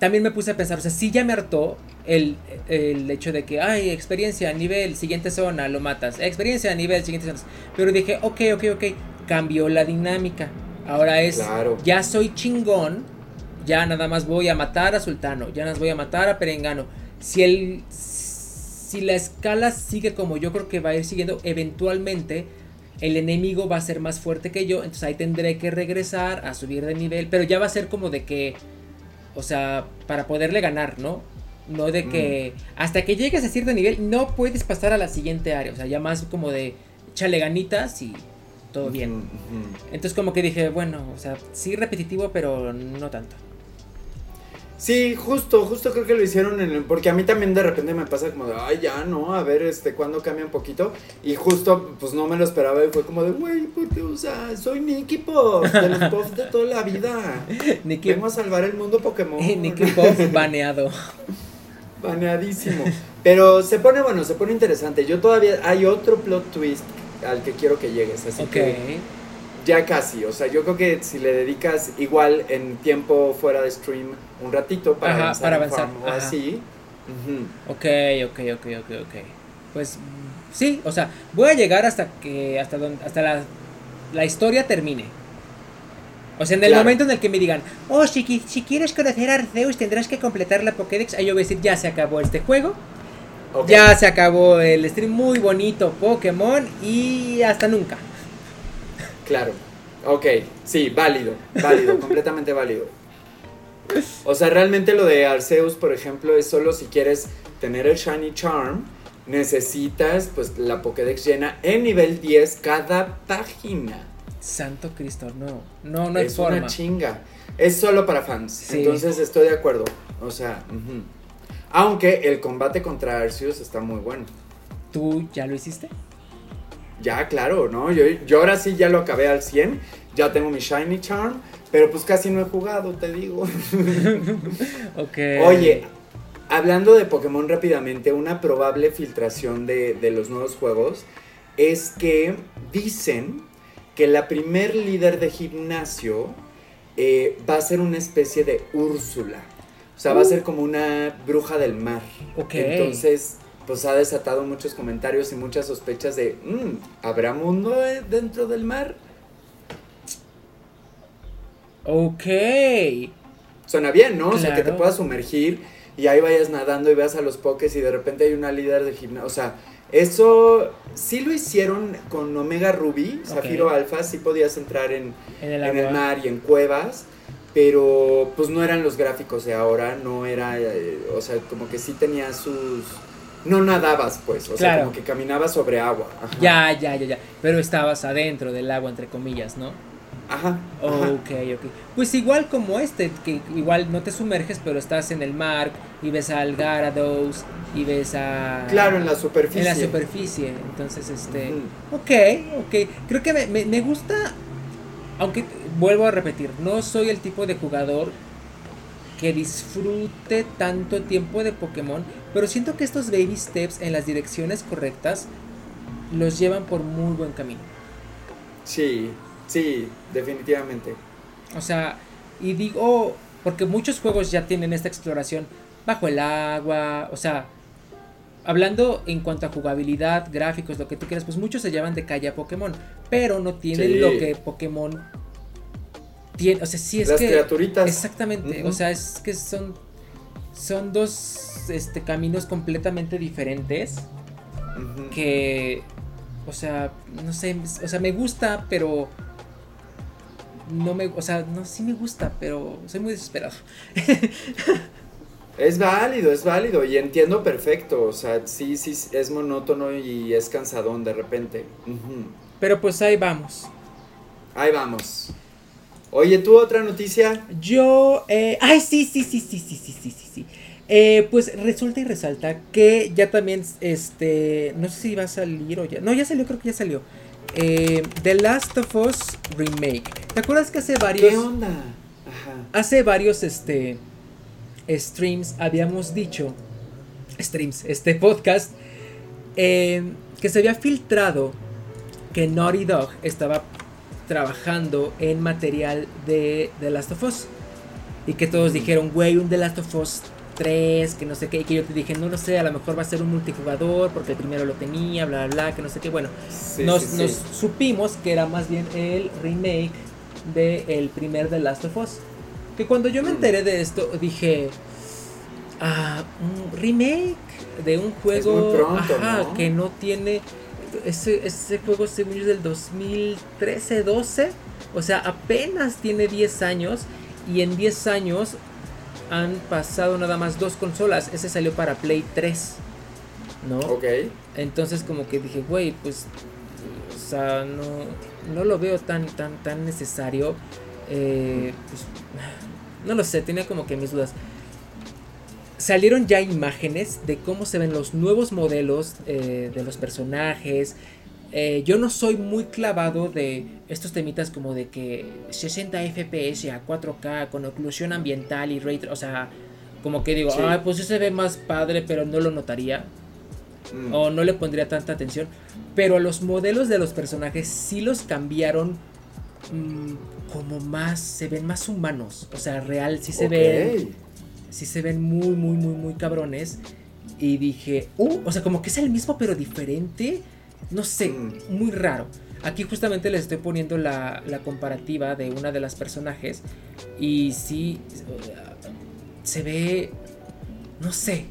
también me puse a pensar, o sea, sí ya me hartó el, hecho de que, ay, experiencia nivel, siguiente zona, lo matas, experiencia a nivel, siguiente zona. Pero dije, ok, ok, ok, cambió la dinámica. Ahora es, ya soy chingón, Ya nada más voy a matar a Sultano, ya nada más voy a matar a Perengano. Si el si la escala sigue como yo creo que va a ir siguiendo, eventualmente el enemigo va a ser más fuerte que yo, entonces ahí tendré que regresar a subir de nivel, pero ya va a ser como de que, o sea, para poderle ganar, ¿no? No de que mm. hasta que llegues a cierto nivel no puedes pasar a la siguiente área, o sea, ya más como de chale ganitas y todo bien. Entonces como que dije, bueno, o sea, sí repetitivo, pero no tanto. Sí, justo, justo creo que lo hicieron en el, porque a mí también de repente me pasa como de, ay, ya, ¿no? A ver, este, cuando cambia un poquito. Y justo, pues no me lo esperaba y fue como de, güey, porque, o sea, soy Nicky Pop, de los Puffs de toda la vida. Nicky, Vengo a salvar el mundo Pokémon. Nicky Pop baneado. Baneadísimo. Pero se pone, bueno, se pone interesante. Yo todavía, hay otro plot twist al que quiero que llegues, así que ya casi, o sea, yo creo que si le dedicas igual en tiempo fuera de stream un ratito para avanzar, para avanzar. o así. Ok, ok, ok, ok, ok. Pues sí, o sea, voy a llegar hasta que hasta donde, hasta la, la historia termine. O sea, en el momento en el que me digan, oh, si, si quieres conocer a Arceus tendrás que completar la Pokédex, ahí yo voy a decir, ya se acabó este juego. Ya se acabó el stream muy bonito Pokémon y hasta nunca. Claro. Ok, sí, válido, válido, completamente válido. O sea, realmente lo de Arceus, por ejemplo, es solo si quieres tener el Shiny Charm, necesitas pues la Pokédex llena en nivel 10 cada página. Santo Cristo, no, no, no es una chinga. Es solo para fans. Entonces estoy de acuerdo. O sea, aunque el combate contra Arceus está muy bueno. ¿Tú ya lo hiciste? Ya, claro, ¿no? Yo, yo ahora sí ya lo acabé al 100, ya tengo mi Shiny Charm, pero pues casi no he jugado, te digo. ok. Oye, hablando de Pokémon rápidamente, una probable filtración de, los nuevos juegos es que dicen que la primer líder de gimnasio eh, va a ser una especie de Úrsula. O sea, va a ser como una bruja del mar. Ok. Entonces, pues ha desatado muchos comentarios y muchas sospechas de, mm, ¿habrá mundo dentro del mar? Ok. Suena bien, ¿no? O sea, que te puedas sumergir y ahí vayas nadando y veas a los pokés y de repente hay una líder de gimnasio. O sea, eso sí lo hicieron con Omega Ruby, Zafiro Alpha, sí podías entrar en, en, el, mar y en cuevas, pero pues no eran los gráficos de ahora, no era, eh, o sea, como que sí tenía sus no nadabas, pues, o sea, como que caminabas sobre agua. Ya, ya, ya, ya. Pero estabas adentro del agua, entre comillas, ¿no? Ajá. Ok, ok. Pues igual como este, que igual no te sumerges, pero estás en el mar y ves a Algarados y ves a. Claro, en la superficie. En la superficie. Entonces, este. Ok, ok. Creo que me, me gusta. Aunque vuelvo a repetir, no soy el tipo de jugador que disfrute tanto tiempo de Pokémon, pero siento que estos baby steps en las direcciones correctas los llevan por muy buen camino. Sí, sí, definitivamente. O sea, y digo, porque muchos juegos ya tienen esta exploración bajo el agua, o sea, hablando en cuanto a jugabilidad, gráficos, lo que tú quieras, pues muchos se llaman de calle a Pokémon, pero no tienen lo que Pokémon o sea, sí es Las que. criaturitas. Exactamente. O sea, es que son. Son dos este, caminos completamente diferentes. Que. O sea, no sé. O sea, me gusta, pero. No me. O sea, no, sí me gusta, pero soy muy desesperado. Es válido, es válido y entiendo perfecto, o sea, sí, sí, es monótono y es cansadón de repente. Pero pues ahí vamos. Ahí vamos. Oye, ¿tú otra noticia? Yo, eh, ay, sí, sí, sí, sí, sí, sí, sí, sí, eh, pues resulta y resalta que ya también, este, no sé si va a salir o ya, no, ya salió, creo que ya salió. Eh, The Last of Us Remake. ¿Te acuerdas que hace varios... ¿Qué onda? Ajá. Hace varios, este, streams habíamos dicho, streams, este podcast, que se había filtrado que Naughty Dog estaba trabajando en material de The Last of Us. Y que todos dijeron, güey, un The Last of Us 3, que no sé qué. Y que yo te dije, no lo sé, a lo mejor va a ser un multijugador porque el primero lo tenía, bla, bla, bla, que no sé qué. Bueno, nos, supimos que era más bien el remake del el primer The Last of Us. Que cuando yo me enteré de esto, dije, ah, un remake de un juego que no tiene... Ese, ese juego según yo es del 2013, 12. O sea, apenas tiene 10 años. Y en 10 años han pasado nada más dos consolas. Ese salió para Play 3. ¿No? Ok. Entonces como que dije, güey, pues... O sea, no, no lo veo tan, tan, tan necesario. Eh, pues, no lo sé, tenía como que mis dudas. Salieron ya imágenes de cómo se ven los nuevos modelos eh, de los personajes. Eh, yo no soy muy clavado de estos temitas como de que 60 FPS a 4K con oclusión ambiental y ray o sea, como que digo, ah, pues sí se ve más padre, pero no lo notaría. Mm. O no le pondría tanta atención. Pero a los modelos de los personajes sí los cambiaron mm, como más, se ven más humanos. O sea, real, sí se ven. Sí se ven muy, muy, muy, muy cabrones. Y dije, uh, o sea, como que es el mismo pero diferente. No sé, mm. muy raro. Aquí justamente les estoy poniendo la, la, comparativa de una de las personajes. Y sí, se ve, no sé,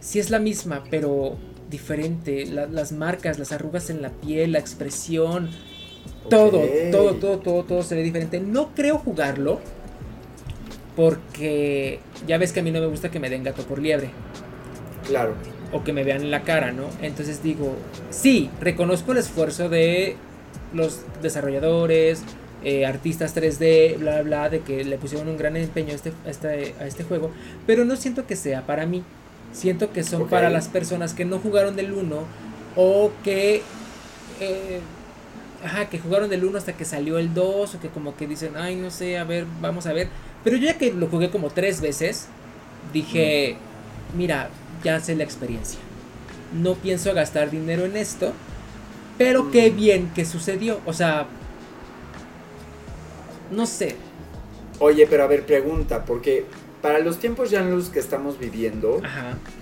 sí es la misma, pero diferente. las marcas, las arrugas en la piel, la expresión, todo, todo, todo, todo, todo se ve diferente. No creo jugarlo. Porque ya ves que a mí no me gusta que me den gato por liebre. Claro. O que me vean en la cara, ¿no? Entonces digo, sí, reconozco el esfuerzo de los desarrolladores, eh, artistas 3D, bla, bla, de que le pusieron un gran empeño a este, este, a este, juego. Pero no siento que sea para mí. Siento que son para las personas que no jugaron del 1 o que... Eh, ajá, que jugaron del 1 hasta que salió el 2 o que como que dicen, ay, no sé, a ver, vamos a ver. Pero yo ya que lo jugué como tres veces, dije, mira, ya sé la experiencia. No pienso gastar dinero en esto, pero qué mm. bien que sucedió. O sea, no sé. Oye, pero a ver, pregunta, porque para los tiempos ya en los que estamos viviendo,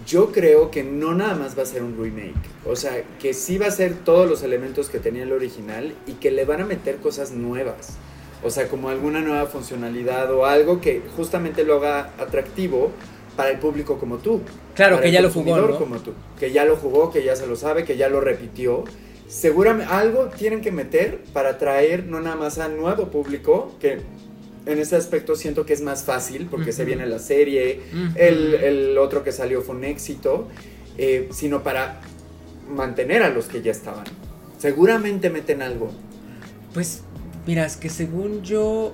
yo creo que no nada más va a ser un remake. O sea, que sí va a ser todos los elementos que tenía el original y que le van a meter cosas nuevas. O sea, como alguna nueva funcionalidad o algo que justamente lo haga atractivo para el público como tú. Claro, que ya lo jugó. ¿no? como tú. Que ya lo jugó, que ya se lo sabe, que ya lo repitió. Seguramente algo tienen que meter para atraer no nada más a nuevo público, que en ese aspecto siento que es más fácil porque se viene la serie, el, otro que salió fue un éxito, eh, sino para mantener a los que ya estaban. Seguramente meten algo. Pues, mira, es que según yo,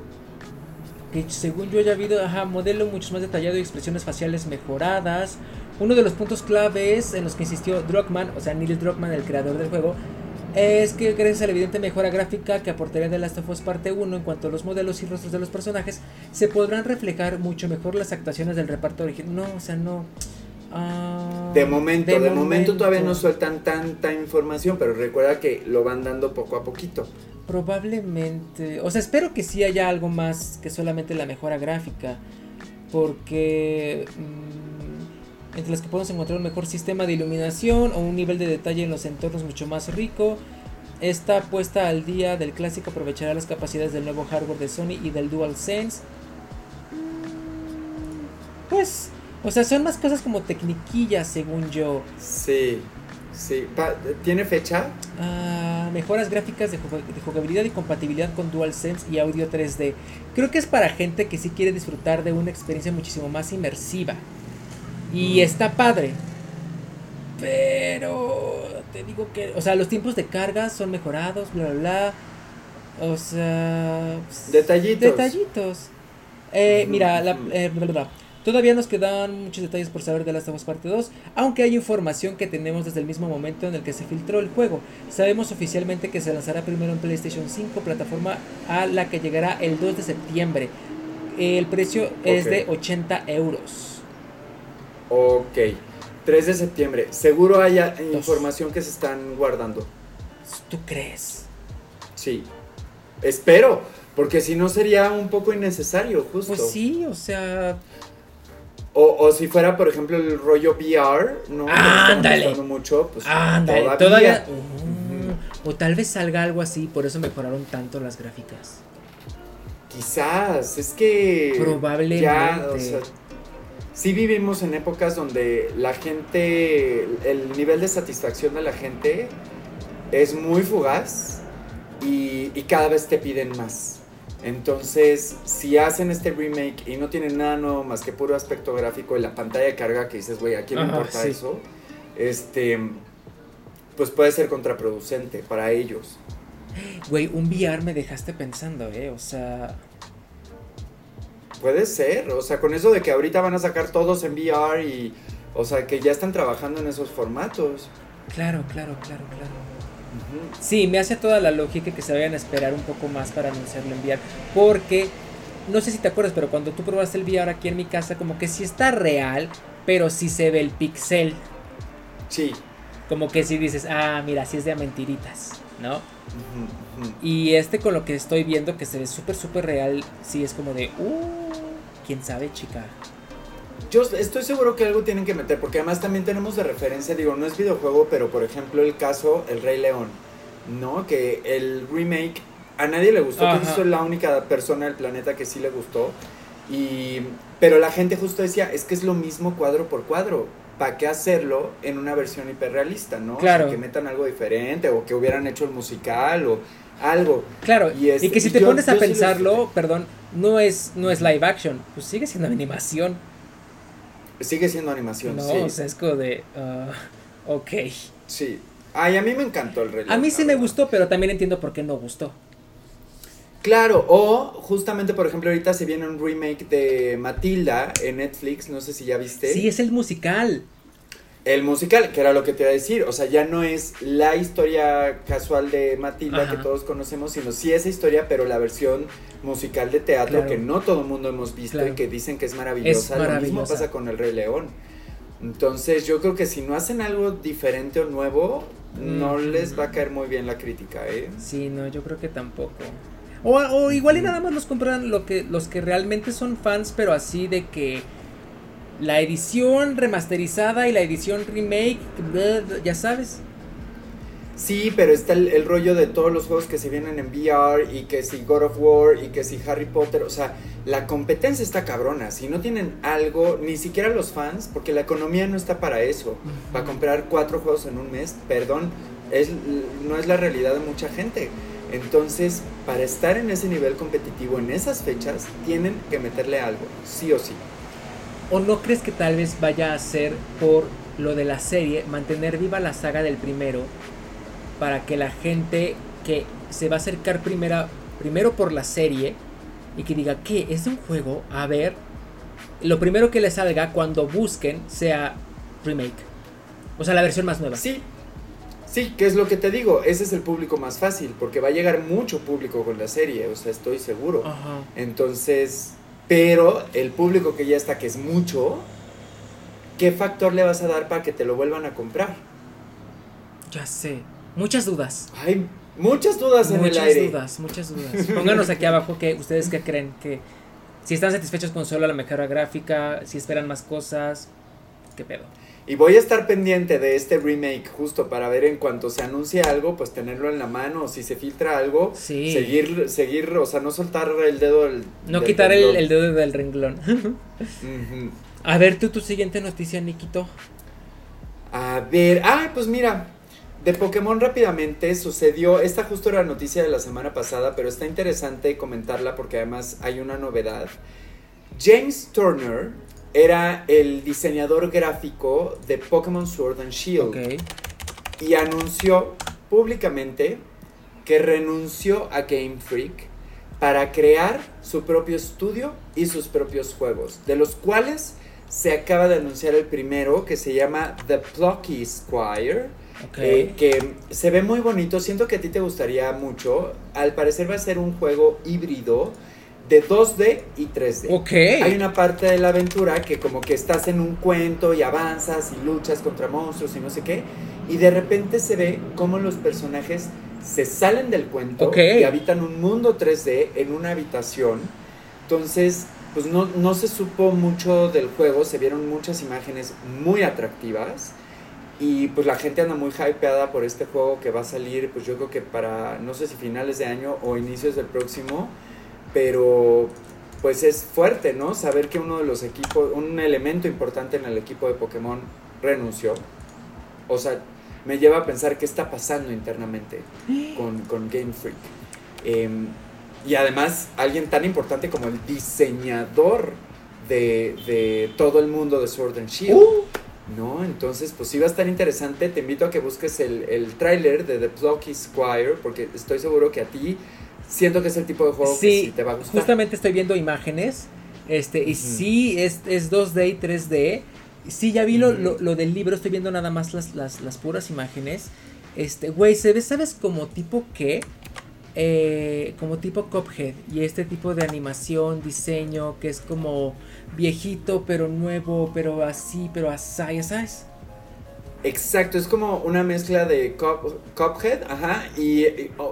que según yo haya habido, ajá, modelo mucho más detallado y expresiones faciales mejoradas. Uno de los puntos claves en los que insistió Druckmann, o sea, Neil Druckmann, el creador del juego, es que gracias a la evidente mejora gráfica que aportaría The Last of Us parte 1 en cuanto a los modelos y rostros de los personajes, se podrán reflejar mucho mejor las actuaciones del reparto original. No, o sea, no. Ah, de momento, de, momento. todavía no sueltan tanta información, pero recuerda que lo van dando poco a poquito. Probablemente, o sea, espero que sí haya algo más que solamente la mejora gráfica, porque mm, entre las que podemos encontrar un mejor sistema de iluminación o un nivel de detalle en los entornos mucho más rico. Esta puesta al día del clásico aprovechará las capacidades del nuevo hardware de Sony y del DualSense. Pues, o sea, son más cosas como tecniquillas, según yo. Sí. Sí, ¿tiene fecha? Ah, mejoras gráficas de, jugabilidad y compatibilidad con DualSense y audio 3D. Creo que es para gente que sí quiere disfrutar de una experiencia muchísimo más inmersiva. Y mm. está padre. Pero te digo que, o sea, los tiempos de carga son mejorados, bla, bla, bla. O sea... Pues, detallitos. Detallitos. Eh, mira, la, eh, Todavía nos quedan muchos detalles por saber de Last of Us Parte 2, aunque hay información que tenemos desde el mismo momento en el que se filtró el juego. Sabemos oficialmente que se lanzará primero en PlayStation 5, plataforma a la que llegará el 2 de septiembre. El precio es de 80 euros. Ok, 3 de septiembre. Seguro haya información que se están guardando. ¿Tú crees? Sí. Espero, porque si no sería un poco innecesario, justo. Pues sí, o sea, o, si fuera, por ejemplo, el rollo VR, ¿no? Ándale. mucho, pues Ándale, todavía. O tal vez salga algo así, por eso mejoraron tanto las gráficas. Quizás, es que... Probablemente. Ya, o sea, sí vivimos en épocas donde la gente, el nivel de satisfacción de la gente es muy fugaz y, y cada vez te piden más. Entonces, si hacen este remake y no tienen nada nuevo más que puro aspecto gráfico y la pantalla de carga que dices, güey, ¿a quién le importa sí. eso? Este, pues puede ser contraproducente para ellos. Güey, un VR me dejaste pensando, ¿eh? O sea, Puede ser, o sea, con eso de que ahorita van a sacar todos en VR y, o sea, que ya están trabajando en esos formatos. claro, claro, claro, claro. Sí, me hace toda la lógica que se vayan a esperar un poco más para anunciarlo en VR. Porque, no sé si te acuerdas, pero cuando tú probaste el VR aquí en mi casa, como que sí está real, pero sí se ve el pixel. Sí. Como que sí dices, ah, mira, sí es de a mentiritas, ¿no? Y este con lo que estoy viendo, que se ve súper, súper real, sí es como de, uh, quién sabe, chica. Yo estoy seguro que algo tienen que meter, porque además también tenemos de referencia, digo, no es videojuego, pero por ejemplo el caso El Rey León, ¿no? Que el remake a nadie le gustó, Ajá. que soy la única persona del planeta que sí le gustó. Y, pero la gente justo decía, es que es lo mismo cuadro por cuadro. ¿Para qué hacerlo en una versión hiperrealista, no? O sea, Claro. que metan algo diferente o que hubieran hecho el musical o algo. Claro, Y y, este- que si y te yo- pones a sí lo pensarlo, disfruté. perdón, no es, no es live action, pues sigue siendo animación, Sigue siendo animación, ¿no? sí. O sea, es como de, ah, ok. Sí. Ay, a mí me encantó el Rey A mí sí me verdad. gustó, pero también entiendo por qué no gustó. Claro, o justamente, por ejemplo, ahorita se viene un remake de Matilda en Netflix, no sé si ya viste. Sí, es el musical. El musical, que era lo que te iba a decir, o sea, ya no es la historia casual de Matilda Ajá. que todos conocemos, sino sí esa historia, pero la versión musical de teatro Claro. que no todo el mundo hemos visto Claro. y que dicen que es maravillosa. Es Lo mismo pasa con El Rey León. Entonces, yo creo que si no hacen algo diferente o nuevo, no Mm. les va a caer muy bien la crítica, ¿eh? Sí, no, yo creo que tampoco. O, o igual y nada más los compran lo que, los que realmente son fans, pero así de que la edición remasterizada y la edición remake, ya sabes. Sí, pero está el, el rollo de todos los juegos que se vienen en VR y que si God of War y que si Harry Potter, o sea, la competencia está cabrona. Si no tienen algo, ni siquiera los fans, porque la economía no está para eso, para comprar cuatro juegos en un mes, perdón, es, no es la realidad de mucha gente. Entonces, para estar en ese nivel competitivo en esas fechas, tienen que meterle algo, sí o sí. ¿O no crees que tal vez vaya a ser por lo de la serie, mantener viva la saga del primero, para que la gente que se va a acercar primera, primero por la serie y que diga, ¿qué? ¿Es un juego? A ver, lo primero que le salga cuando busquen sea remake. O sea, la versión más nueva. Sí, sí, que es lo que te digo, ese es el público más fácil, porque va a llegar mucho público con la serie, o sea, estoy seguro. Ajá. Entonces, pero el público que ya está, que es mucho, ¿qué factor le vas a dar para que te lo vuelvan a comprar? Ya sé. Muchas dudas. Hay muchas dudas en el Muchas aire. dudas, muchas dudas. Pónganos aquí abajo que ustedes qué creen que si están satisfechos con solo la mejora gráfica, si esperan más cosas, qué pedo. Y voy a estar pendiente de este remake justo para ver en cuanto se anuncie algo, pues tenerlo en la mano, o si se filtra algo, Sí. seguir, seguir, o sea, no soltar el dedo del... No del quitar el, el dedo del renglón. A ver, tú tu siguiente noticia, Nikito. A ver, ah, pues mira, de Pokémon rápidamente sucedió, esta justo era la noticia de la semana pasada, pero está interesante comentarla porque además hay una novedad. James Turner era el diseñador gráfico de Pokémon Sword and Shield. Y anunció públicamente que renunció a Game Freak para crear su propio estudio y sus propios juegos, de los cuales se acaba de anunciar el primero que se llama The Plucky Squire, eh, que se ve muy bonito, siento que a ti te gustaría mucho, al parecer va a ser un juego híbrido de 2D y 3D. ok. Hay una parte de la aventura que como que estás en un cuento y avanzas y luchas contra monstruos y no sé qué. Y de repente se ve cómo los personajes se salen del cuento Ok. y habitan un mundo 3D en una habitación. Entonces, pues no, no se supo mucho del juego, se vieron muchas imágenes muy atractivas. Y pues la gente anda muy hypeada por este juego que va a salir, pues yo creo que para, no sé si finales de año o inicios del próximo. Pero pues es fuerte, ¿no? Saber que uno de los equipos, un elemento importante en el equipo de Pokémon renunció. O sea, me lleva a pensar qué está pasando internamente con, con Game Freak. Em, y además, alguien tan importante como el diseñador de, de todo el mundo de Sword and Shield. Uh. ¿No? Entonces, pues sí va a estar interesante. Te invito a que busques el, el tráiler de The Plucky Squire, porque estoy seguro que a ti siento que es el tipo de juego que sí te va a gustar. Justamente estoy viendo imágenes. Este, y sí, es, es 2D y 3D. Sí, ya vi lo, lo, lo, del libro, estoy viendo nada más las, las, las puras imágenes. Este, güey, se ve, ¿sabes? Como tipo qué? Eh, como tipo Cuphead y este tipo de animación, diseño que es como viejito pero nuevo, pero así, pero así, ya sabes. Exacto, es como una mezcla de Cuphead, ajá, y,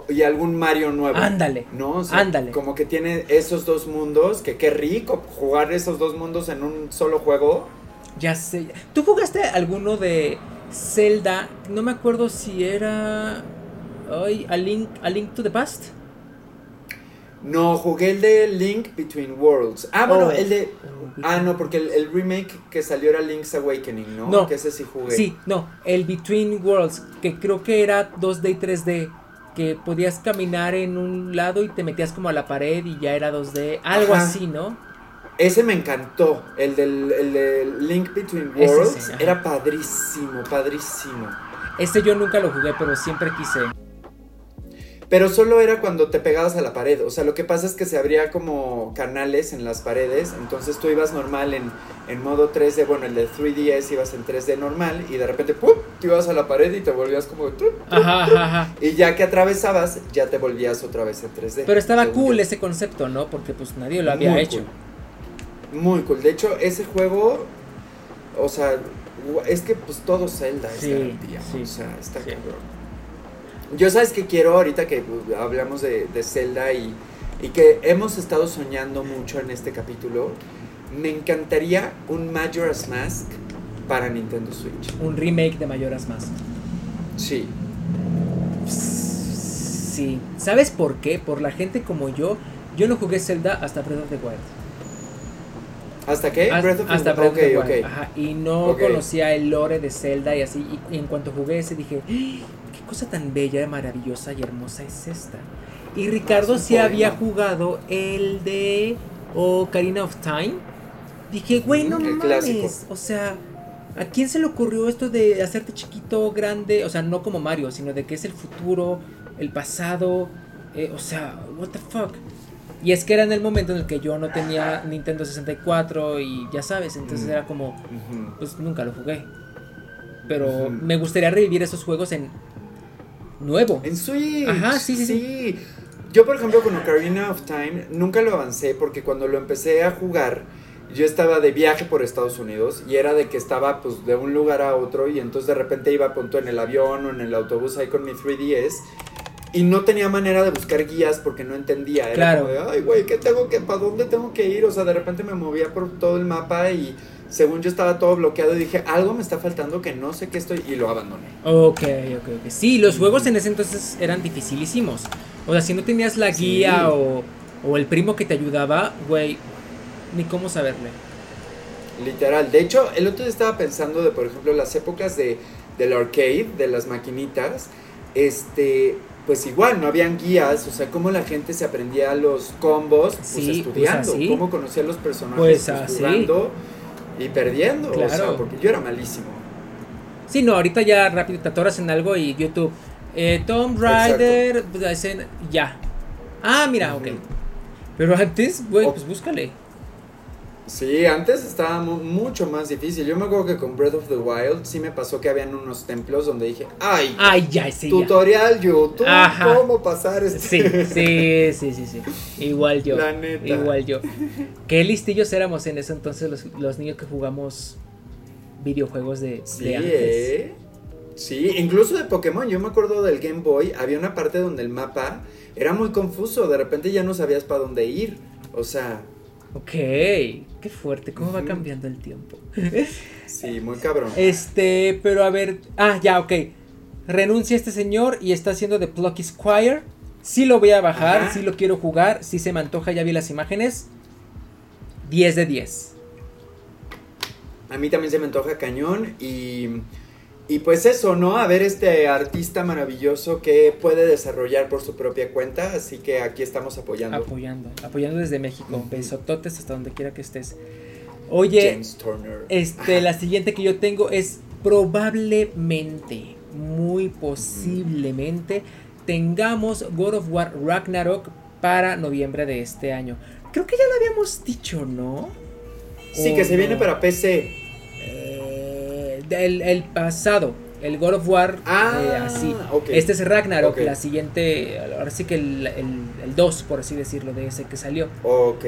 y, algún Mario nuevo. Ándale. ¿No? ándale. Como que tiene esos dos mundos, que qué rico jugar esos dos mundos en un solo juego. Ya sé. ¿Tú jugaste alguno de Zelda? No me acuerdo si era Ay, a Link, a Link to the Past. No, jugué el de Link Between Worlds. Ah, bueno, oh. el de. Ah, no, porque el, remake que salió era Link's Awakening, ¿no? No. Que ese sí jugué. Sí, no, el Between Worlds, que creo que era 2D y 3D. Que podías caminar en un lado y te metías como a la pared y ya era 2D. Algo así, ¿no? Ese me encantó. El del el de Link Between Worlds era padrísimo, padrísimo. Ese yo nunca lo jugué, pero siempre quise. Pero solo era cuando te pegabas a la pared. O sea, lo que pasa es que se abría como canales en las paredes. Entonces tú ibas normal en, en modo 3D. Bueno, el de 3DS ibas en 3D normal. Y de repente, ¡pum! Te ibas a la pared y te volvías como. Ajá, ajá, Y ya que atravesabas, ya te volvías otra vez en 3D. Pero estaba cool ese concepto, ¿no? Porque pues nadie lo había hecho. Muy cool. De hecho, ese juego. O sea, es que pues todo Zelda es garantía. Sí, o sea, está cabrón. Yo sabes que quiero ahorita que uh, hablamos de, Zelda y, que hemos estado soñando mucho en este capítulo, me encantaría un Majora's Mask para Nintendo Switch. Un remake de Majora's Mask. Sí. Sí. ¿Sabes por qué? Por la gente como yo, yo no jugué Zelda hasta Breath of the Wild. ¿Hasta qué? Breath of hasta Breath of the Wild. Ajá, y no conocía el lore de Zelda y así. Y en cuanto jugué ese dije, cosa tan bella, maravillosa y hermosa es esta? Y Ricardo sí había jugado el de Ocarina of Time. Dije, güey, no mames. O sea, ¿a quién se le ocurrió esto de hacerte chiquito, grande? O sea, no como Mario, sino de que es el futuro, el pasado. Eh, o sea, what the fuck. Y es que era en el momento en el que yo no tenía Nintendo 64 y ya sabes, entonces era como, pues nunca lo jugué. Pero me gustaría revivir esos juegos en nuevo. En Switch. Ajá, sí, sí, sí. Yo, por ejemplo, con Ocarina of Time nunca lo avancé porque cuando lo empecé a jugar, yo estaba de viaje por Estados Unidos y era de que estaba pues de un lugar a otro y entonces de repente iba punto en el avión o en el autobús ahí con mi 3DS y no tenía manera de buscar guías porque no entendía. Era claro. como de, ay, güey, ¿qué tengo que, para dónde tengo que ir? O sea, de repente me movía por todo el mapa y según yo estaba todo bloqueado y dije, algo me está faltando que no sé qué estoy y lo abandoné. Ok, ok, ok. Sí, los juegos en ese entonces eran dificilísimos. O sea, si no tenías la guía o, o, el primo que te ayudaba, güey, ni cómo saberle. Literal. De hecho, el otro día estaba pensando de, por ejemplo, las épocas de, del arcade, de las maquinitas. Este, pues igual, no habían guías, o sea, cómo la gente se aprendía los combos, pues sí, pues estudiando, cómo conocía a los personajes, pues, pues jugando y perdiendo, claro. porque yo era malísimo. Sí, no, ahorita ya rápido te atoras en algo y YouTube. Eh, Tomb Raider, pues, ya. Ah, mira, ok. Pero antes, güey, pues búscale. Sí, antes estaba mucho más difícil. Yo me acuerdo que con Breath of the Wild sí me pasó que habían unos templos donde dije, ay, ay ya, sí, tutorial YouTube, cómo pasar este. Sí, sí, sí, sí, sí. Igual yo. La neta. Igual yo. Qué listillos éramos en eso entonces los, los niños que jugamos videojuegos de, sí, ¿eh? Sí, incluso de Pokémon. Yo me acuerdo del Game Boy, había una parte donde el mapa era muy confuso. De repente ya no sabías para dónde ir. O sea, Ok, qué fuerte, cómo va cambiando el tiempo. sí, muy cabrón. Este, pero a ver, ah, ya, ok. Renuncia este señor y está haciendo The Plucky Squire. Sí lo voy a bajar, sí lo quiero jugar, sí se me antoja, ya vi las imágenes. 10 de 10. A mí también se me antoja cañón y, y pues eso, ¿no? A ver este artista maravilloso que puede desarrollar por su propia cuenta, así que aquí estamos apoyando. Apoyando, apoyando desde México, besototes hasta donde quiera que estés. Oye, este, la siguiente que yo tengo es probablemente, muy posiblemente, tengamos God of War Ragnarok para noviembre de este año. Creo que ya lo habíamos dicho, ¿no? Sí, que se viene para PC. Eh, el, pasado, el God of War, ah, eh, así. Este es Ragnarok, la siguiente, ahora sí que el, 2, por así decirlo, de ese que salió. Ok.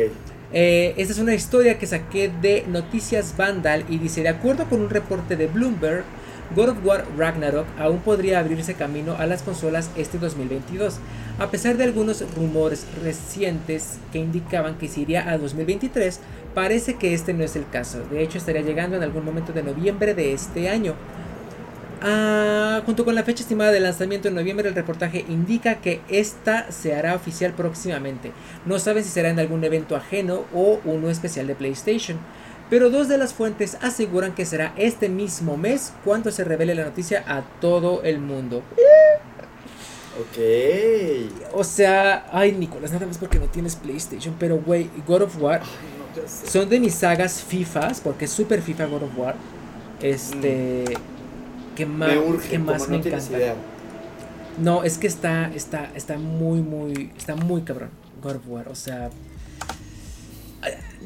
Eh, esta es una historia que saqué de Noticias Vandal y dice, de acuerdo con un reporte de Bloomberg, God of War Ragnarok aún podría abrirse camino a las consolas este 2022, a pesar de algunos rumores recientes que indicaban que se iría a 2023, parece que este no es el caso, de hecho estaría llegando en algún momento de noviembre de este año. Ah, junto con la fecha estimada de lanzamiento en noviembre, el reportaje indica que esta se hará oficial próximamente. No saben si será en algún evento ajeno o uno especial de PlayStation pero dos de las fuentes aseguran que será este mismo mes cuando se revele la noticia a todo el mundo. Ok. O sea, ay, Nicolás, nada más porque no tienes PlayStation, pero güey, God of War son de mis sagas FIFAs, porque es super FIFA God of War. Este. Que más me, más me encanta. No, es que está, está, está muy, muy, está muy cabrón. God of War, o sea,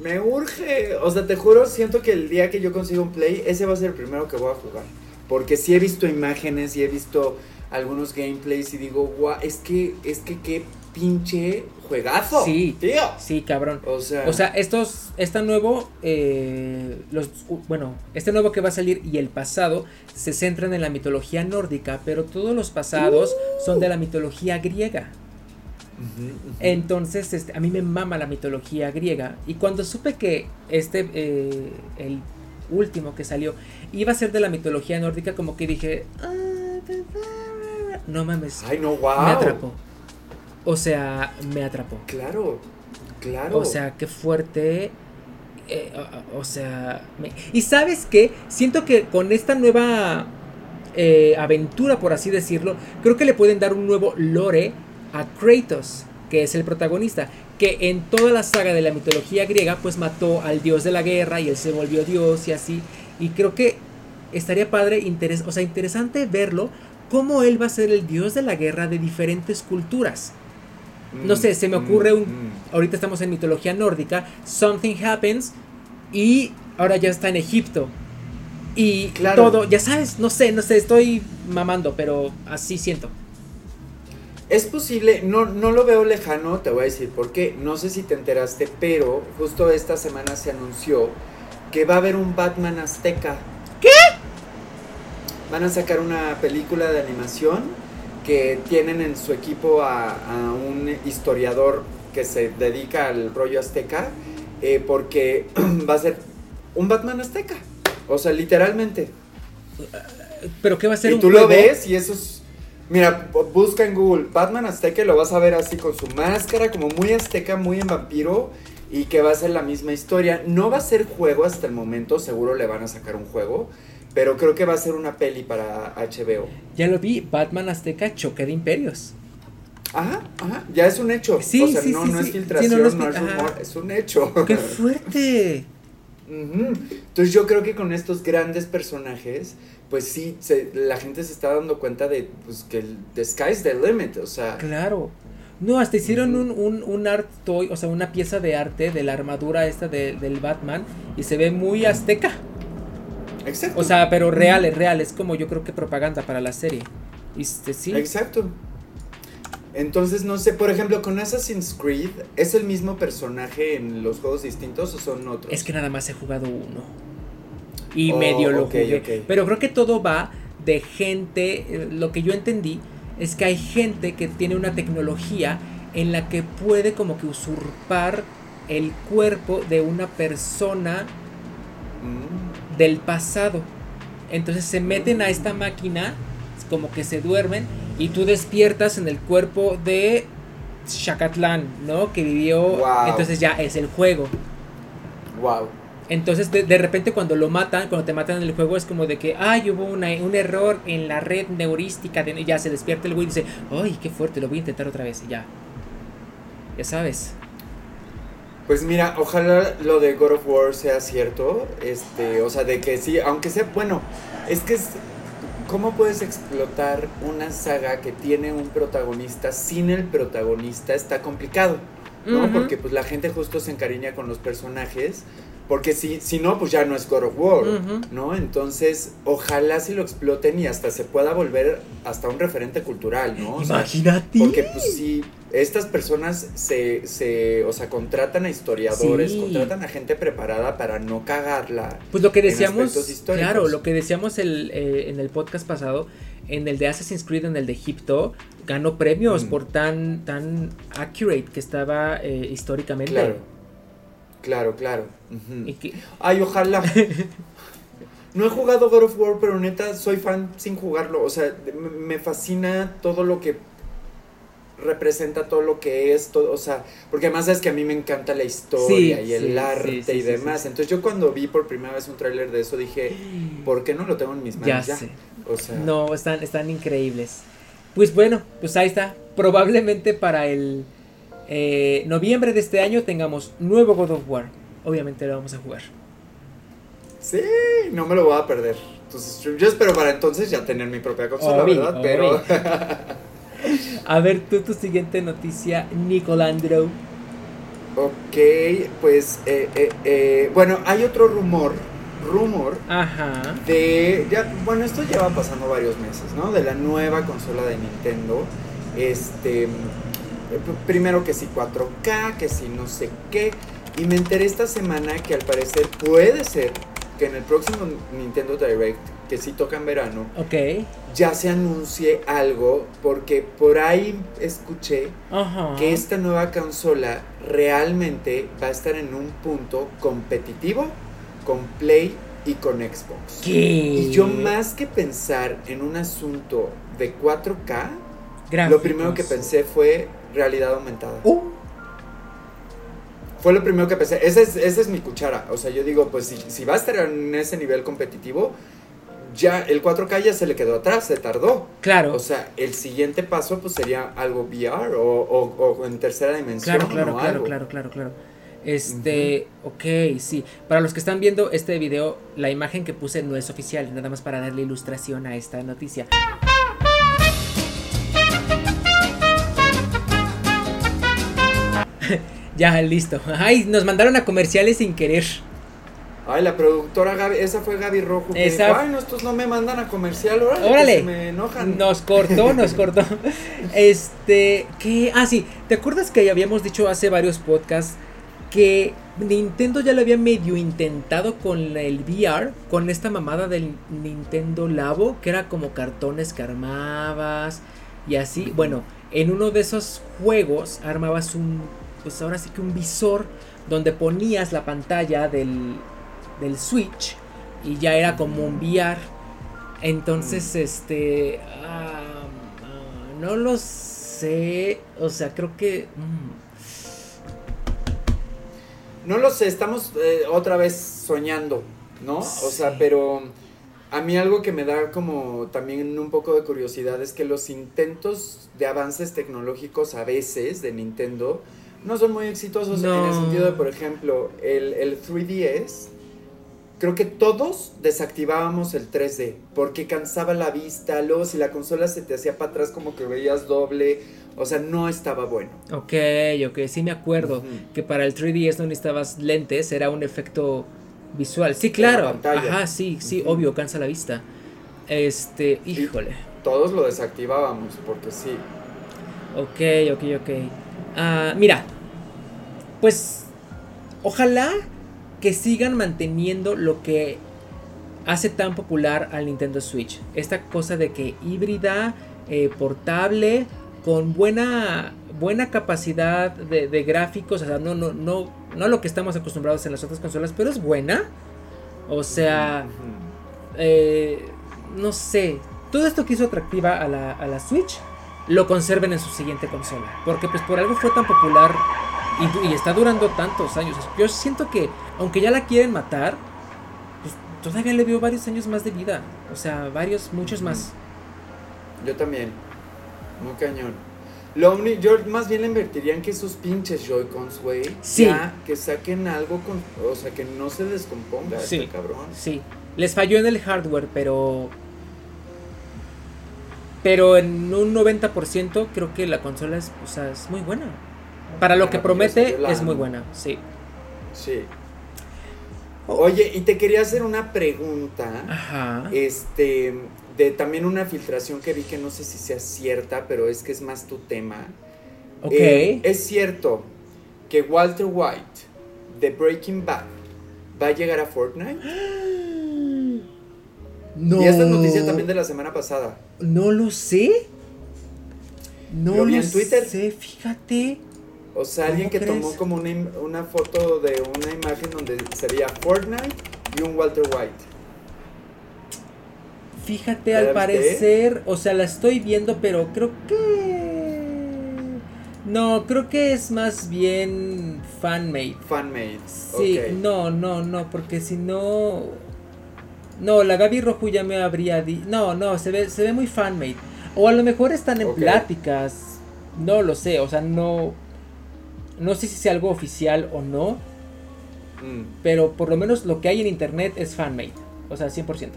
me urge. O sea, te juro, siento que el día que yo consiga un play, ese va a ser el primero que voy a jugar. Porque sí he visto imágenes y he visto algunos gameplays y digo, guau, es que, es que qué pinche juegazo. Sí, tío. Sí, cabrón. O sea, o sea estos, este nuevo, eh, los, bueno, este nuevo que va a salir y el pasado se centran en la mitología nórdica, pero todos los pasados son de la mitología griega. Entonces, este, a mí me mama la mitología griega. Y cuando supe que este, eh, el último que salió, iba a ser de la mitología nórdica, como que dije, ah, no mames. Ay, no, wow. Me atrapó. O sea, me atrapó. Claro, claro. O sea, qué fuerte. Eh, o, sea, y sabes qué, siento que con esta nueva eh, aventura, por así decirlo, creo que le pueden dar un nuevo lore a Kratos, que es el protagonista, que en toda la saga de la mitología griega pues mató al dios de la guerra y él se volvió dios y así. Y creo que estaría padre, o sea, interesante verlo, cómo él va a ser el dios de la guerra de diferentes culturas. No sé, se me mm, ocurre un... Mm. Ahorita estamos en mitología nórdica, Something Happens y ahora ya está en Egipto. Y todo, ya sabes, no sé, no sé, estoy mamando, pero así siento. Es posible, no, no lo veo lejano, te voy a decir por qué. No sé si te enteraste, pero justo esta semana se anunció que va a haber un Batman azteca. ¿Qué? Van a sacar una película de animación que tienen en su equipo a, un historiador que se dedica al rollo azteca, eh, porque va a ser un Batman azteca. O sea, literalmente. ¿Pero qué va a ser? Y tú lo ves y eso es Mira, busca en Google Batman Azteca y lo vas a ver así con su máscara, como muy azteca, muy en vampiro, y que va a ser la misma historia. No va a ser juego hasta el momento, seguro le van a sacar un juego, pero creo que va a ser una peli para HBO. Ya lo vi, Batman Azteca Choque de Imperios. Ajá, ajá, ya es un hecho. Sí, o sea, no, no es filtración, no, es, rumor, es un hecho. ¡Qué fuerte! Entonces yo creo que con estos grandes personajes pues sí, la gente se está dando cuenta de pues, que el the sky's the limit, o sea. Claro. No, hasta hicieron un, un, un, art toy, o sea, una pieza de arte de la armadura esta del Batman y se ve muy azteca. Exacto. O sea, pero real, es real, es como yo creo que propaganda para la serie. Y este, sí. Exacto. Entonces, no sé, por ejemplo, con Assassin's Creed, ¿es el mismo personaje en los juegos distintos o son otros? Es que nada más he jugado uno y medio oh, lo jugué. Pero creo que todo va de gente, eh, lo que yo entendí es que hay gente que tiene una tecnología en la que puede como que usurpar el cuerpo de una persona mm. del pasado. Entonces se meten a esta máquina, como que se duermen y tú despiertas en el cuerpo de Shakatlán, ¿no? Que vivió. Entonces ya es el juego. Wow. Entonces, de, repente, cuando lo matan, cuando te matan en el juego, es como de que, ay, hubo un error en la red neurística. De, ya se despierta el güey y dice, ay, qué fuerte, lo voy a intentar otra vez. Y ya. Ya sabes. Pues mira, ojalá lo de God of War sea cierto. Este, o sea, de que sí, aunque sea, bueno, es que es, ¿cómo puedes explotar una saga que tiene un protagonista sin el protagonista? Está complicado, ¿no? Porque pues la gente justo se encariña con los personajes porque si, si no, pues ya no es God of War, ¿no? Entonces, ojalá si lo exploten y hasta se pueda volver hasta un referente cultural, ¿no? Imagínate. porque pues si estas personas se, se, o sea, contratan a historiadores, contratan a gente preparada para no cagarla. Pues lo que decíamos, claro, lo que decíamos el, eh, en el podcast pasado, en el de Assassin's Creed, en el de Egipto, ganó premios mm. por tan, tan accurate que estaba eh, históricamente. Claro. Claro, claro. Ay, ojalá. No he jugado God of War, pero neta soy fan sin jugarlo. O sea, me fascina todo lo que representa todo lo que es, todo, o sea, porque además es que a mí me encanta la historia y el arte y demás. Entonces yo cuando vi por primera vez un tráiler de eso dije, ¿por qué no lo tengo en mis manos ya? O sea, no, están, están increíbles. Pues bueno, pues ahí está. Probablemente para el eh, noviembre de este año tengamos nuevo God of War. Obviamente lo vamos a jugar. Sí, no me lo voy a perder. Entonces, yo espero para entonces ya tener mi propia consola, ¿verdad? Pero. a ver, tú tu siguiente noticia, Nicolandro. Ok, pues, eh, eh, bueno, hay otro rumor, rumor, Ajá. de, ya, bueno, esto lleva pasando varios meses, ¿no? De la nueva consola de Nintendo, este, primero que si 4K, que si no sé qué. Y me enteré esta semana que al parecer puede ser que en el próximo Nintendo Direct, que sí toca en verano, ya se anuncie algo, porque por ahí escuché que esta nueva consola realmente va a estar en un punto competitivo con Play y con Xbox. Y yo más que pensar en un asunto de 4K, lo primero que pensé fue realidad aumentada. Uh. Fue lo primero que pensé. Esa es, esa es mi cuchara. O sea, yo digo, pues si, si va a estar en ese nivel competitivo, ya el 4K ya se le quedó atrás, se tardó. Claro. O sea, el siguiente paso pues sería algo VR o, o, en tercera dimensión. Claro, claro, claro, claro, claro, claro. Este, ok, sí. Para los que están viendo este video, la imagen que puse no es oficial, nada más para darle ilustración a esta noticia. ya, listo. Ay, nos mandaron a comerciales sin querer. Ay, la productora Gaby, esa fue Gaby Rojo. Que Ay, no, estos no me mandan a comercial, órale. órale. me enojan. Nos cortó, nos cortó. Este, que, ah, sí, ¿te acuerdas que habíamos dicho hace varios podcasts que Nintendo ya lo había medio intentado con el VR, con esta mamada del Nintendo Labo, que era como cartones que armabas y así. Bueno, en uno de esos juegos armabas un pues ahora sí que un visor donde ponías la pantalla del, del Switch y ya era como un VR. Entonces, mm. este, ah, no lo sé, o sea, creo que... Mm. No lo sé, estamos eh, otra vez soñando, ¿no? O sea, pero a mí algo que me da como también un poco de curiosidad es que los intentos de avances tecnológicos a veces de Nintendo no son muy exitosos en el sentido de, por ejemplo, el, el 3DS. Creo que todos desactivábamos el 3D porque cansaba la vista, luego si la consola se te hacía para atrás como que veías doble, o sea, no estaba bueno. Ok, ok, sí me acuerdo que para el 3DS no necesitabas lentes, era un efecto visual. Sí, claro. Ajá, sí, sí, obvio, cansa la vista. Este, híjole. todos lo desactivábamos porque sí. Ok, ok, ok. Ah, mira, pues ojalá que sigan manteniendo lo que hace tan popular al Nintendo Switch. Esta cosa de que híbrida, eh, portable, con buena, buena capacidad de, gráficos. O sea, no, no, no, no lo que estamos acostumbrados en las otras consolas, pero es buena. O sea, eh, no sé. Todo esto que hizo atractiva a la, a la Switch lo conserven en su siguiente consola. Porque pues por algo fue tan popular y, y está durando tantos años. Yo siento que aunque ya la quieren matar, pues todavía le veo varios años más de vida. O sea, varios, muchos más. Yo también. Muy cañón. Lo yo más bien le invertiría en que esos pinches Joy-Cons, güey. Sí. Ya, que saquen algo con. O sea, que no se descomponga Sí. este cabrón. Sí, les falló en el hardware, pero. Pero en un 90% creo que la consola es, o sea, es muy buena. Para lo que promete, es muy buena, sí. Sí. Oye, y te quería hacer una pregunta. Ajá. Este, de también una filtración que vi que no sé si sea cierta, pero es que es más tu tema. Ok. Eh, es cierto que Walter White de Breaking Bad va a llegar a Fortnite. no. Y esta es noticia también de la semana pasada. No lo sé. No Lo lo, vi en Twitter. sé, fíjate. O sea, ¿Cómo alguien que crees? tomó como una, una foto de una imagen donde se veía Fortnite y un Walter White. Fíjate, ¿Ya al parecer, o sea, la estoy viendo, pero creo que... No, creo que es más bien fanmade. Fanmade. Sí, no, no, no, porque si no... No, la Gaby Rojo ya me habría di... No, no, se ve, se ve muy fanmade. O a lo mejor están en pláticas. No lo sé, o sea, no... No sé si sea algo oficial o no, Mm, pero por lo menos lo que hay en internet es fanmade. O sea, 100%.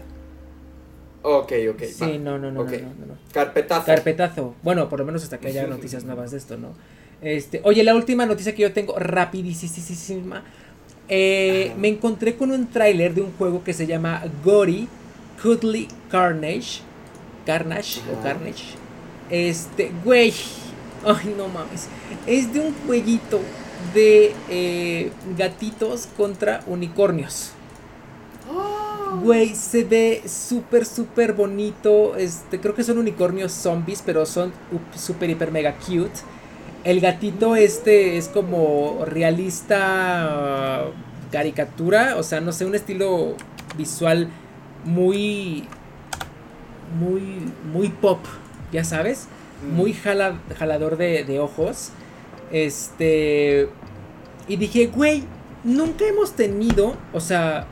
Ok, ok. Sí, va. no, no, no, no, no, no. Carpetazo. Carpetazo. Bueno, por lo menos hasta que haya noticias nuevas de esto, ¿no? Este, oye, la última noticia que yo tengo, rapidísima. Eh, me encontré con un tráiler de un juego que se llama Gory Cuddly Carnage. Carnage o. Carnage. Este, güey. Ay, no mames. Es de un jueguito de eh, gatitos contra unicornios. Ah. Güey, se ve súper, súper bonito. Este, creo que son unicornios zombies, pero son up- súper, hiper, mega cute. El gatito este es como realista uh, caricatura, o sea, no sé, un estilo visual muy, muy, muy pop, ya sabes, Mm. muy jala- jalador de, de ojos. Este, y dije, güey, nunca hemos tenido, o sea,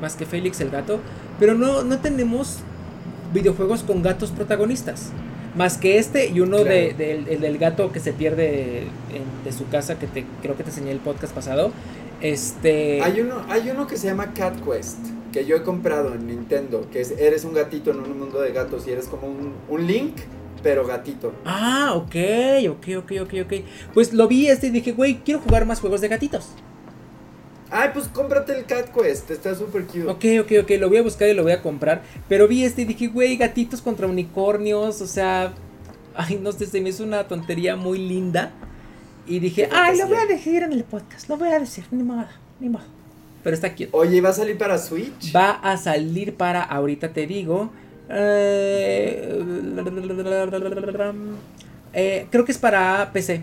más que Félix el gato, pero no, no tenemos videojuegos con gatos protagonistas. Más que este y uno Claro. de, el del gato que se pierde en- de su casa, que te, creo que te enseñé el podcast pasado. Este. Hay uno, hay uno que se llama Cat Quest, que yo he comprado en Nintendo, que es, eres un gatito en un mundo de gatos y eres como un, un Link, pero gatito. Ah, ok, ok, ok, ok, ok. Pues lo vi este y dije, güey, quiero jugar más juegos de gatitos. Ay, pues cómprate el Cat Quest, está súper cute. Ok, ok, ok, lo voy a buscar y lo voy a comprar. Pero vi este y dije, güey, gatitos contra unicornios, o sea, ay, no sé, se me hizo una tontería muy linda. Y dije, ay, lo voy a decir en el podcast, lo voy a decir, ni modo, ni modo. Pero está cute. Oye, ¿y va a salir para Switch? Va a salir para, ahorita te digo, eh, eh, creo que es para PC.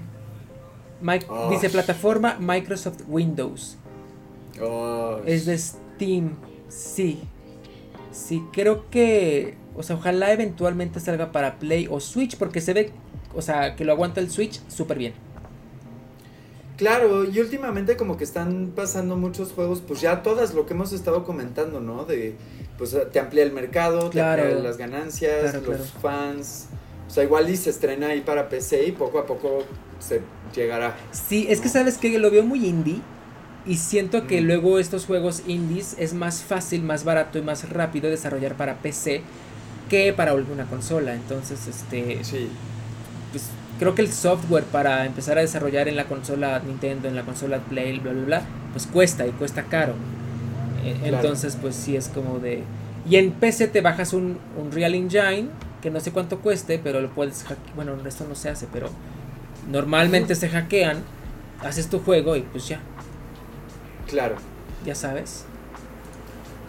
Mi- Oh. Dice plataforma Microsoft Windows. Oh, Es de Steam. Sí. Sí, creo que. O sea, ojalá eventualmente salga para Play o Switch. Porque se ve. O sea, que lo aguanta el Switch súper bien. Claro, y últimamente como que están pasando muchos juegos, pues ya todas lo que hemos estado comentando, ¿no? De, pues te amplía el mercado, Claro. te amplía las ganancias, Claro, los claro. fans. O sea, igual y se estrena ahí para PC y poco a poco se llegará. Sí, es que sabes que lo veo muy indie. Y siento que Mm. luego estos juegos indies es más fácil, más barato y más rápido desarrollar para PC que para alguna consola. Entonces, este. Sí. pues creo que el software para empezar a desarrollar en la consola Nintendo, en la consola Play, bla, bla, bla, pues cuesta y cuesta caro. Eh, Claro. Entonces, pues sí es como de... Y en PC te bajas un, un Real Engine, que no sé cuánto cueste, pero lo puedes hackear. Bueno, esto no se hace, pero normalmente se hackean, haces tu juego y pues ya, Claro. ya sabes.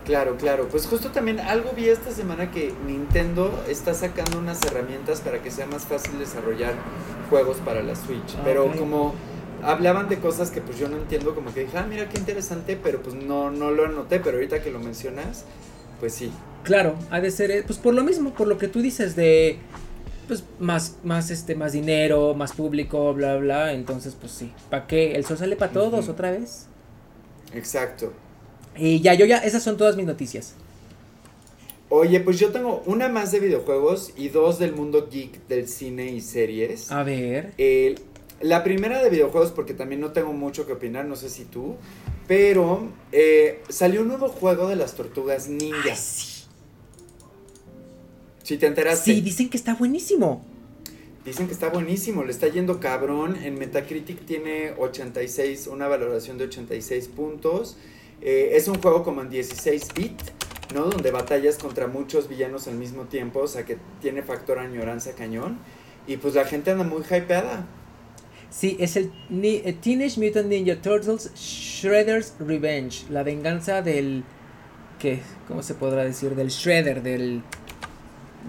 Claro, claro. Pues justo también algo vi esta semana que Nintendo está sacando unas herramientas para que sea más fácil desarrollar juegos para la Switch. Ah, pero como hablaban de cosas que pues yo no entiendo, como que dije, ah, mira qué interesante, pero pues no, no lo anoté, pero ahorita que lo mencionas, pues sí. Claro, ha de ser, eh, pues por lo mismo, por lo que tú dices de... pues más, más, este, más dinero, más público, bla, bla. Entonces, pues sí. ¿Para qué? El sol sale para todos otra vez. Exacto. Y ya, yo ya, esas son todas mis noticias. Oye, pues yo tengo una más de videojuegos y dos del mundo geek del cine y series. A ver. la primera de videojuegos, porque también no tengo mucho que opinar, no sé si tú, pero eh, salió un nuevo juego de las tortugas ninja. sí. Si te enteraste. Sí, dicen que está buenísimo. Dicen que está buenísimo, le está yendo cabrón. En Metacritic tiene 86, una valoración de 86 puntos. Eh, es un juego como en 16 bits, ¿no? Donde batallas contra muchos villanos al mismo tiempo, o sea que tiene factor añoranza cañón. Y pues la gente anda muy hypeada. Sí, es el eh, Teenage Mutant Ninja Turtles Shredder's Revenge, la venganza del... ¿Qué? ¿Cómo se podrá decir? Del Shredder, del...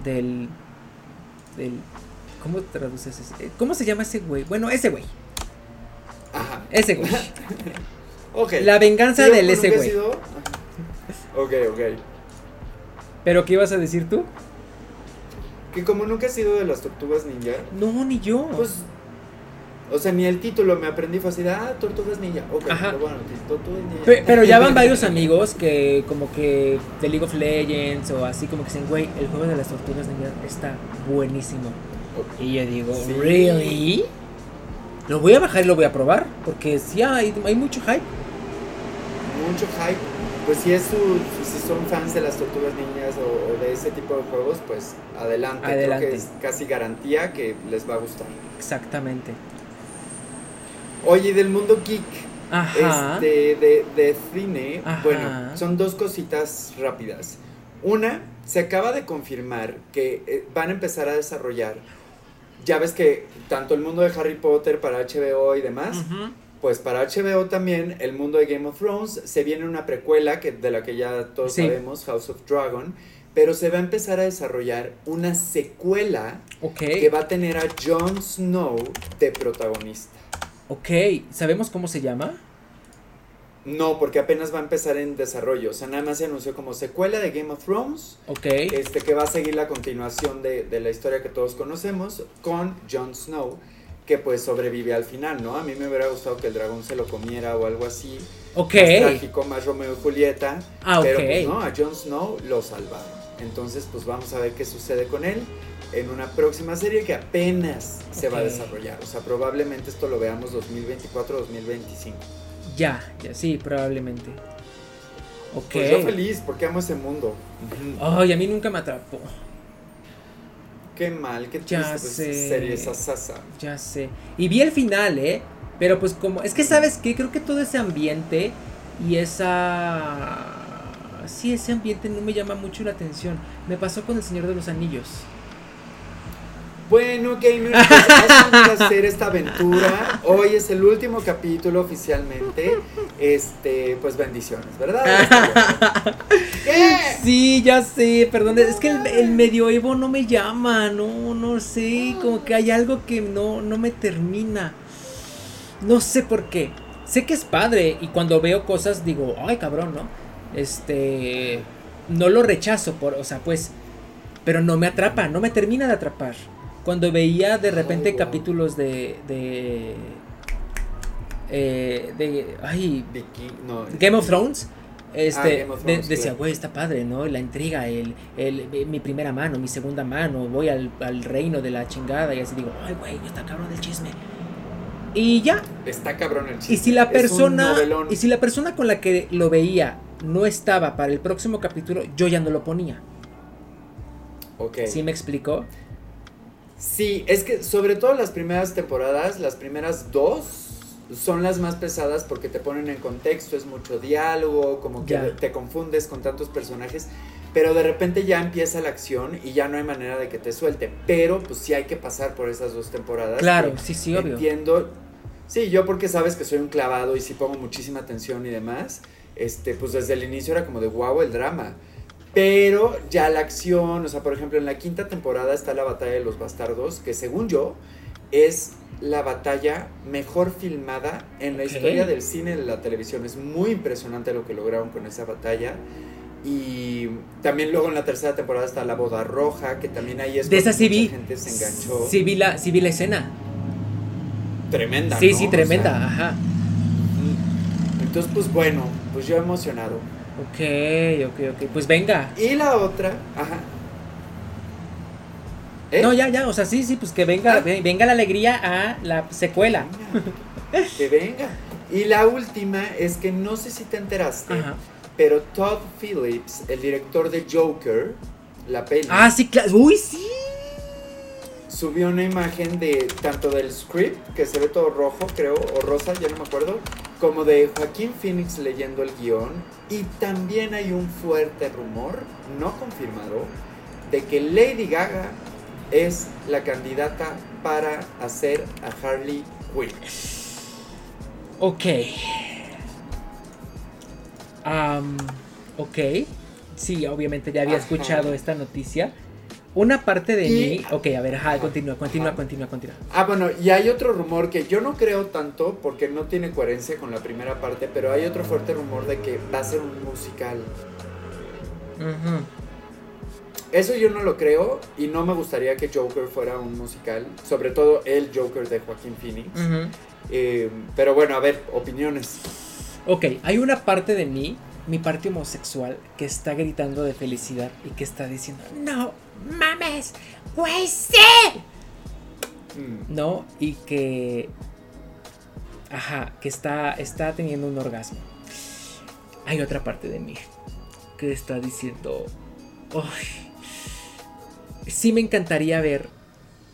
Del... Del... ¿Cómo traduces ese? Eh, ¿Cómo se llama ese güey? Bueno, ese güey. Ajá. Ese güey. La venganza del ese güey. Ok, ok. ¿Pero qué ibas a decir tú? Que como nunca he sido de las tortugas ninja. No, ni yo. Pues. O sea, ni el título me aprendí fue así ah, tortugas ninja. Ok, Pero bueno, tortugas ninja. Pero, ya van varios amigos que, como que de League of Legends o así, como que dicen, güey, el juego de las tortugas ninja está buenísimo. Y yo digo, ¿really? Lo voy a bajar y lo voy a probar, porque sí hay, hay mucho hype. Mucho hype. Pues si, es su, si son fans de las tortugas niñas o, de ese tipo de juegos, pues adelante. adelante. Creo que es casi garantía que les va a gustar. Exactamente. Oye, del mundo geek. Ajá. Este, de, de cine, bueno, son dos cositas rápidas. Una, se acaba de confirmar que eh, van a empezar a desarrollar ya ves que tanto el mundo de Harry Potter para HBO y demás, pues para HBO también el mundo de Game of Thrones se viene una precuela que, de la que ya todos sabemos, House of Dragon, pero se va a empezar a desarrollar una secuela que va a tener a Jon Snow de protagonista. Ok, ¿sabemos cómo se llama? No, porque apenas va a empezar en desarrollo. O sea, nada más se anunció como secuela de Game of Thrones. Ok. Este, que va a seguir la continuación de, la historia que todos conocemos con Jon Snow, que pues sobrevive al final, ¿no? A mí me hubiera gustado que el dragón se lo comiera o algo así. Ok. Más trágico, más Romeo y Julieta. Ah, pero pues no, a Jon Snow lo salvaron. Entonces, pues vamos a ver qué sucede con él en una próxima serie que apenas se va a desarrollar. O sea, probablemente esto lo veamos 2024-2025. Ya, ya, sí, probablemente. Ok. Pues yo feliz porque amo ese mundo. Ay, a mí nunca me atrapó. Qué mal, qué triste ya pues, sé. serie esa sasa. Ya sé. Y vi el final, ¿eh? Pero pues como, es que sabes qué, creo que todo ese ambiente y esa... Sí, ese ambiente no me llama mucho la atención. Me pasó con El Señor de los Anillos. Bueno, gamers, pues ha hacer esta aventura. Hoy es el último capítulo oficialmente. Este, pues bendiciones, ¿verdad? ¿Qué? Sí, ya sé, perdón. Es que el, medioevo no me llama, no, no sé. Como que hay algo que no, no me termina. No sé por qué. Sé que es padre y cuando veo cosas digo, ay cabrón, ¿no? Este, no lo rechazo, por, o sea, pues, pero no me atrapa, no me termina de atrapar cuando veía de repente capítulos de de eh, de ay Game of Thrones este ah, decía güey está padre no la intriga el, el, mi primera mano mi segunda mano voy al, al reino de la chingada y así digo ay güey está cabrón el chisme y ya. Está cabrón el chisme y si la persona y si la persona con la que lo veía no estaba para el próximo capítulo yo ya no lo ponía. Ok. ¿Sí me explicó? Sí, es que sobre todo las primeras temporadas, las primeras dos, son las más pesadas porque te ponen en contexto, es mucho diálogo, como que te confundes con tantos personajes, pero de repente ya empieza la acción y ya no hay manera de que te suelte, pero pues sí hay que pasar por esas dos temporadas. Claro, sí, sí, obvio. Entiendo. Sí, yo porque sabes que soy un clavado y sí pongo muchísima atención y demás, este, pues desde el inicio era como de wow el drama. Pero ya la acción, o sea, por ejemplo, en la quinta temporada está la batalla de los bastardos, que según yo es la batalla mejor filmada en la historia del cine y de la televisión. Es muy impresionante lo que lograron con esa batalla. Y también luego en la tercera temporada está La Boda Roja, que también ahí es De esa sí vi. gente se enganchó. Sí vi la, sí vi la escena. Tremenda. Sí, ¿no? sí, O tremenda, sea, ajá. Entonces, pues bueno, pues yo emocionado. Ok, ok, ok. Pues venga. Y la otra, ajá. ¿Eh? No, ya, ya, o sea, sí, sí, pues que venga, Ah. ve- venga la alegría a la secuela. Venga, que venga. Y la última es que no sé si te enteraste, Ajá. pero Todd Phillips, el director de Joker, la peli, Ah, sí, claro. Uy, sí. subió una imagen de tanto del script, que se ve todo rojo, creo, o rosa, ya no me acuerdo, como de Joaquín Phoenix leyendo el guion. Y también hay un fuerte rumor, no confirmado, de que Lady Gaga es la candidata para hacer a Harley Quinn. Ok. Am, ok. Sí, obviamente ya había Ajá. escuchado esta noticia. Una parte de Y- mí. Ok, a ver, ajá, continúa, continúa, continúa, continúa. Ah, bueno, y hay otro rumor que yo no creo tanto porque no tiene coherencia con la primera parte, pero hay otro fuerte rumor de que va a ser un musical. Eso yo no lo creo y no me gustaría que Joker fuera un musical, sobre todo el Joker de Joaquín Phoenix. Eh, pero bueno, a ver, opiniones. Ok, hay una parte de mí, mi parte homosexual, que está gritando de felicidad y que está diciendo, no mames, güey, sí. Mm, ¿no? Y que. Ajá, que está, está teniendo un orgasmo. Hay otra parte de mí que está diciendo. "Ay, sí me encantaría ver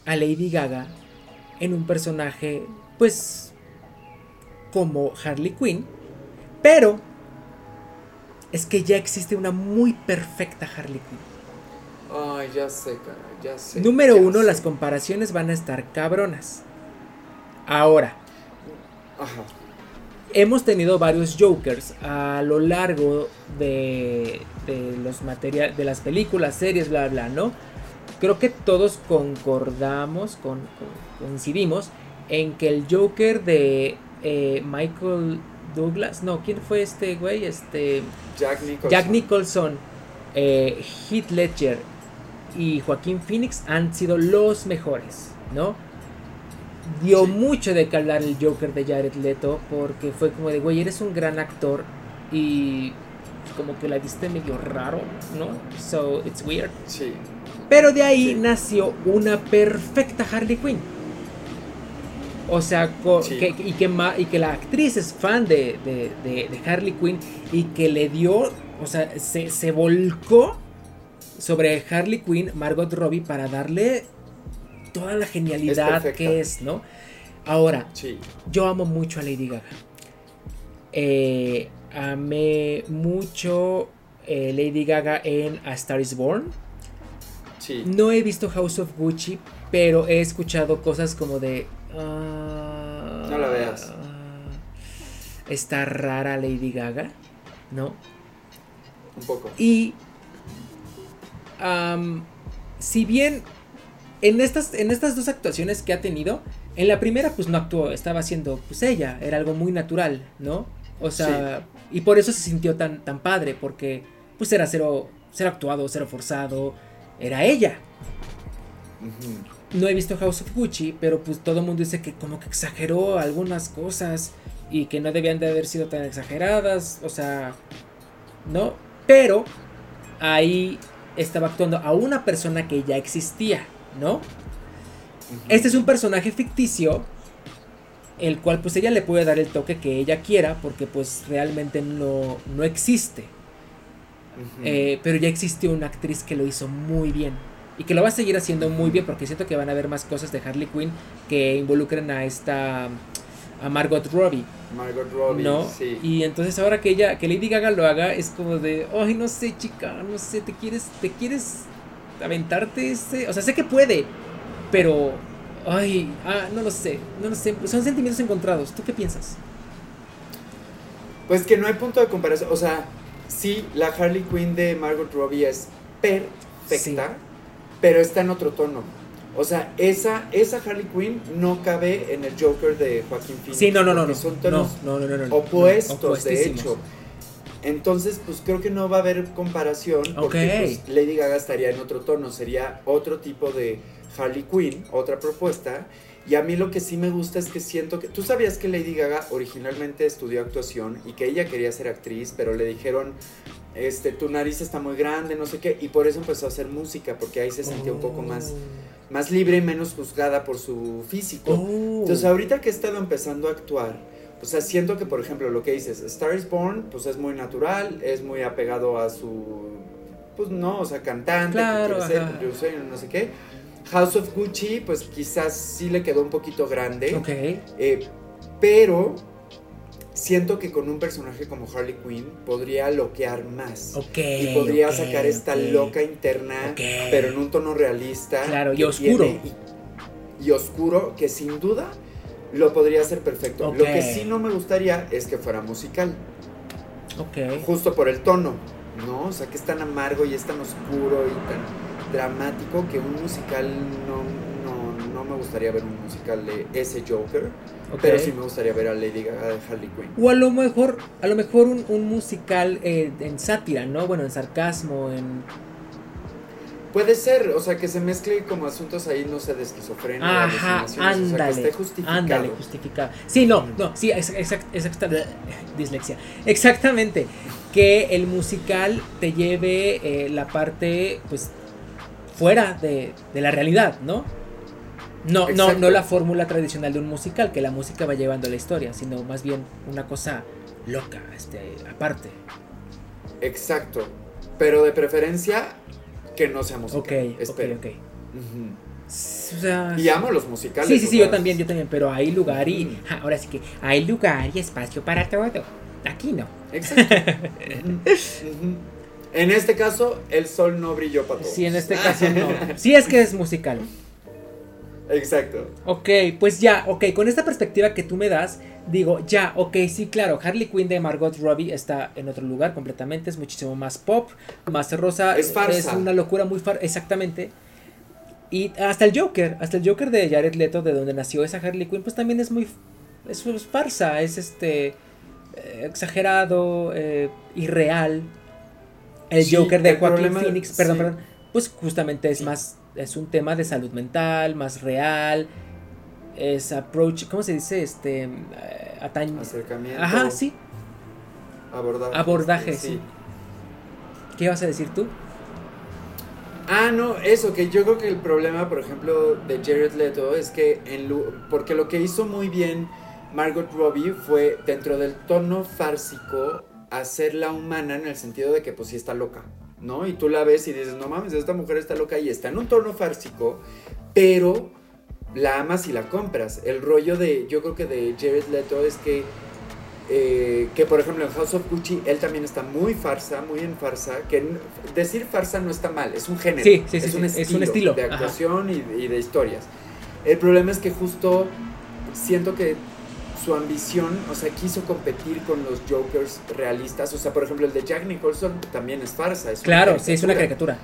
a Lady Gaga en un personaje, pues. como Harley Quinn. Pero. Es que ya existe una muy perfecta Harley Quinn. Ay, ya sé, cara, ya sé. Número ya uno, sé. las comparaciones van a estar cabronas. Ahora, Ajá. hemos tenido varios Jokers a lo largo de, de los materiales, de las películas, series, bla, bla, ¿no? Creo que todos concordamos, con, con- coincidimos en que el Joker de eh, Michael Douglas, no, ¿quién fue este güey? Este Jack Nicholson. Jack Nicholson, eh, Heath Ledger y Joaquín Phoenix han sido los mejores, ¿no? Dio Sí. mucho de que hablar el Joker de Jared Leto porque fue como de, güey, eres un gran actor y como que la viste medio raro, ¿no? So it's weird. Sí. Pero de ahí Sí. nació una perfecta Harley Quinn. O sea, Sí. que, y, que ma- y que la actriz es fan de, de- de- de Harley Quinn y que le dio, o sea, se, se volcó sobre Harley Quinn, Margot Robbie, para darle toda la genialidad que es, ¿no? Ahora, Sí. yo amo mucho a Lady Gaga. Eh, amé mucho eh, Lady Gaga en A Star is Born. Sí. No he visto House of Gucci, pero he escuchado cosas como de. Ah, No la veas. Está rara Lady Gaga, ¿no? Un poco. Y. si bien en estas, en estas dos actuaciones que ha tenido, en la primera pues no actuó, estaba haciendo pues ella, era algo muy natural, ¿no? O sea, y por eso se sintió tan, tan padre, porque pues era cero, cero actuado, cero forzado, era ella. No he visto House of Gucci, pero pues todo el mundo dice que como que exageró algunas cosas y que no debían de haber sido tan exageradas, o sea, ¿no? Pero ahí estaba actuando a una persona que ya existía, ¿no? Este es un personaje ficticio, el cual pues ella le puede dar el toque que ella quiera, porque pues realmente no, no existe. Eh, pero ya existió una actriz que lo hizo muy bien. Y que lo va a seguir haciendo muy bien porque siento que van a haber más cosas de Harley Quinn que involucren a esta a Margot Robbie, Margot Robbie. ¿no? Sí. Y entonces ahora que ella que Lady Gaga lo haga es como de, "Ay, no sé, chica, no sé, te quieres te quieres aventarte ese, o sea, sé que puede, pero ay, ah, no lo sé, no lo sé, son sentimientos encontrados. ¿Tú qué piensas? Pues que no hay punto de comparación. O sea, sí, la Harley Quinn de Margot Robbie es perfecta, pero está en otro tono. O sea, esa, esa Harley Quinn no cabe en el Joker de Joaquín Phoenix. Sí, no, no, no, no. Son No, tonos no, opuestos, de hecho. Entonces, pues creo que no va a haber comparación porque pues, Lady Gaga estaría en otro tono, sería otro tipo de Harley Quinn, otra propuesta. Y a mí lo que sí me gusta es que siento que... Tú sabías que Lady Gaga originalmente estudió actuación y que ella quería ser actriz, pero le dijeron, este, tu nariz está muy grande, no sé qué, y por eso empezó a hacer música, porque ahí se sentía un poco más, oh. más libre y menos juzgada por su físico. Oh. Entonces ahorita que he estado empezando a actuar, o sea, siento que, por ejemplo, lo que dices, Star is Born, pues es muy natural, es muy apegado a su, pues no, o sea, cantante, claro, que ser, no sé qué. House of Gucci, pues quizás sí le quedó un poquito grande. Ok. Eh, pero siento que con un personaje como Harley Quinn podría loquear más. Ok. Y podría sacar esta loca interna, pero en un tono realista. Claro, y oscuro. y, oscuro, que sin duda lo podría hacer perfecto. Lo que sí no me gustaría es que fuera musical. Ok. Justo por el tono, ¿no? O sea, que es tan amargo y es tan oscuro y tan dramático que un musical no, no, no me gustaría ver un musical de ese Joker. Pero sí me gustaría ver a Lady Gaga de Harley Quinn. O a lo mejor, a lo mejor un, un musical eh, en sátira, ¿no? Bueno, en sarcasmo, en... Puede ser, o sea, que se mezcle como asuntos ahí, no sé, de esquizofrenia, Ajá, ándale, o sea, que esté justificado. Ándale, justificado. Sí, no, no, sí, exacta, dislexia. Exactamente, que el musical te lleve eh, la parte, pues, fuera de, la realidad, ¿no? No, no, no la fórmula tradicional de un musical, que la música va llevando la historia, sino más bien una cosa loca, este, aparte. Exacto. Pero de preferencia que no sea musical. Ok, espero. ok, y amo los musicales. Sí, sí, sí, yo también, yo también, pero hay lugar y ahora sí que hay lugar y espacio para todo. Aquí no. Exacto. En este caso, el sol no brilló para todos. Sí, en este caso no. Sí es que es musical. Exacto. Ok, pues ya, ok, con esta perspectiva que tú me das, digo, ya, ok, sí, claro, Harley Quinn de Margot Robbie está en otro lugar completamente, es muchísimo más pop, más rosa. Es farsa. Es una locura muy farsa, exactamente. Y hasta el Joker, hasta el Joker de Jared Leto, de donde nació esa Harley Quinn, pues también es muy, es, farsa, es este, eh, exagerado, eh, irreal. El Joker de Joaquin Phoenix, perdón, perdón, pues justamente es más, es un tema de salud mental, más real, es approach, ¿cómo se dice? Este, eh, Acercamiento. Ajá, sí. Abordaje. Abordaje, sí. ¿Qué vas a decir tú? Ah, no, eso, que yo creo que el problema, por ejemplo, de Jared Leto es que, en porque lo que hizo muy bien Margot Robbie fue dentro del tono fársico hacerla humana en el sentido de que pues sí está loca, ¿no? Y tú la ves y dices, no mames, esta mujer está loca y está en un tono fársico, pero la amas y la compras. El rollo de, yo creo que de Jared Leto es que, eh, que por ejemplo en House of Gucci, él también está muy farsa, muy en farsa, que decir farsa no está mal, es un género, sí, sí, es, un estilo es, un estilo de actuación y de historias. El problema es que justo siento que su ambición, o sea, quiso competir con los Jokers realistas. O sea, por ejemplo, el de Jack Nicholson también es farsa. Es claro, sí, es una caricatura.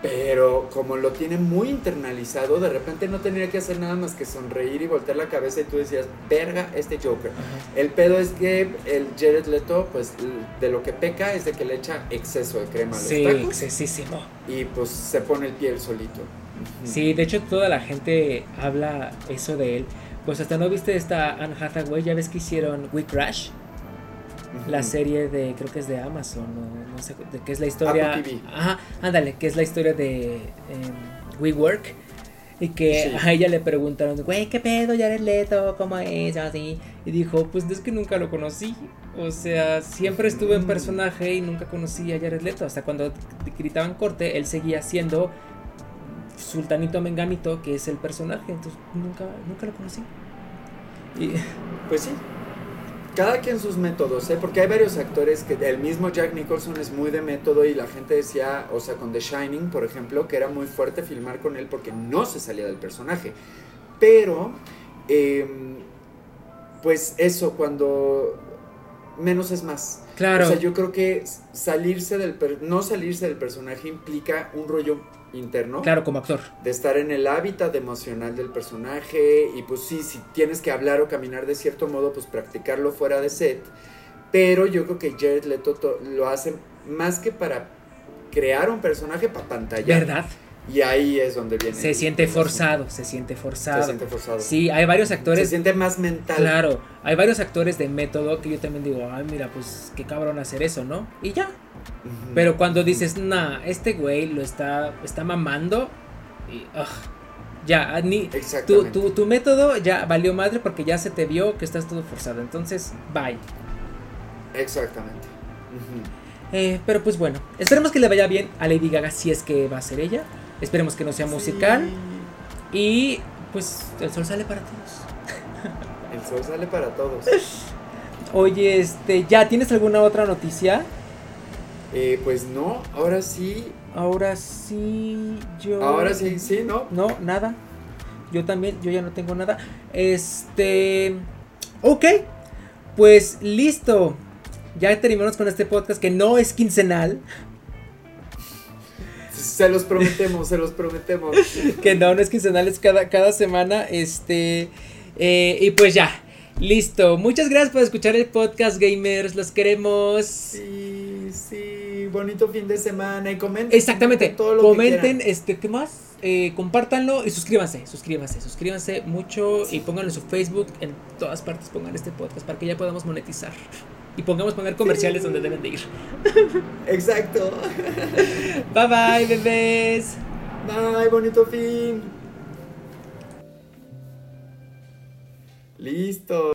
Pero como lo tiene muy internalizado, de repente no tenía que hacer nada más que sonreír y voltear la cabeza y tú decías, verga, este Joker. El pedo es que el Jared Leto, pues de lo que peca es de que le echa exceso de crema a los sí, excesísimo. Y pues se pone el pie solito. Sí, de hecho toda la gente habla eso de él. Pues hasta no viste esta Anne Hathaway, ya ves que hicieron We Crash. La serie de, creo que es de Amazon, o no sé, de que es la historia. Ajá, ándale, que es la historia de em, We Work. Y que a ella le preguntaron, güey, ¿qué pedo, Jared Leto? ¿Cómo es? Así. Y dijo, pues es que nunca lo conocí. O sea, siempre estuve en personaje y nunca conocí a Jared Leto. Hasta cuando gritaban corte, él seguía siendo Sultanito Menganito, que es el personaje, entonces nunca, nunca lo conocí. Y... Pues sí, cada quien sus métodos, ¿eh? porque hay varios actores que el mismo Jack Nicholson es muy de método y la gente decía, o sea, con The Shining, por ejemplo, que era muy fuerte filmar con él porque no se salía del personaje. Pero, em, pues eso, cuando menos es más. Claro. O sea, yo creo que salirse del no salirse del personaje implica un rollo interno. Claro, como actor. De estar en el hábitat emocional del personaje y pues sí, si tienes que hablar o caminar de cierto modo, pues practicarlo fuera de set. Pero yo creo que Jared Leto lo hace más que para crear un personaje para pantalla. ¿Verdad? Y ahí es donde viene. Se siente forzado, se siente forzado. Se siente forzado. Sí, hay varios actores. Se siente más mental. Claro, hay varios actores de método que yo también digo, ay, mira, pues qué cabrón hacer eso, ¿no? Y ya. Pero cuando dices, nah, este güey lo está, está mamando, y, ya, ni, tu, tu, tu, método ya valió madre porque ya se te vio que estás todo forzado. Entonces, bye. Exactamente. Eh, pero pues bueno, esperemos que le vaya bien a Lady Gaga si es que va a ser ella. Esperemos que no sea musical. Y pues el sol sale para todos. El sol sale para todos. Oye, este, ¿ya tienes alguna otra noticia? Eh, pues no, ahora sí. Ahora sí, yo. Ahora sí, sí, ¿no? No, nada. Yo también, yo ya no tengo nada. Este. Ok. Pues listo. Ya terminamos con este podcast que no es quincenal. Se los prometemos, se los prometemos. que no, no es quincenal, es cada, cada semana. Este. Eh, y pues ya. Listo. Muchas gracias por escuchar el podcast, gamers. Los queremos. Sí, sí. Bonito fin de semana. Y comenten. Exactamente. Todo lo comenten, este, ¿qué más? Eh, compártanlo y suscríbanse, suscríbanse, suscríbanse mucho y pónganlo en su Facebook, en todas partes pongan este podcast para que ya podamos monetizar y pongamos poner comerciales donde deben de ir. Exacto. Bye bye, bebés. Bye, bonito fin. Listo.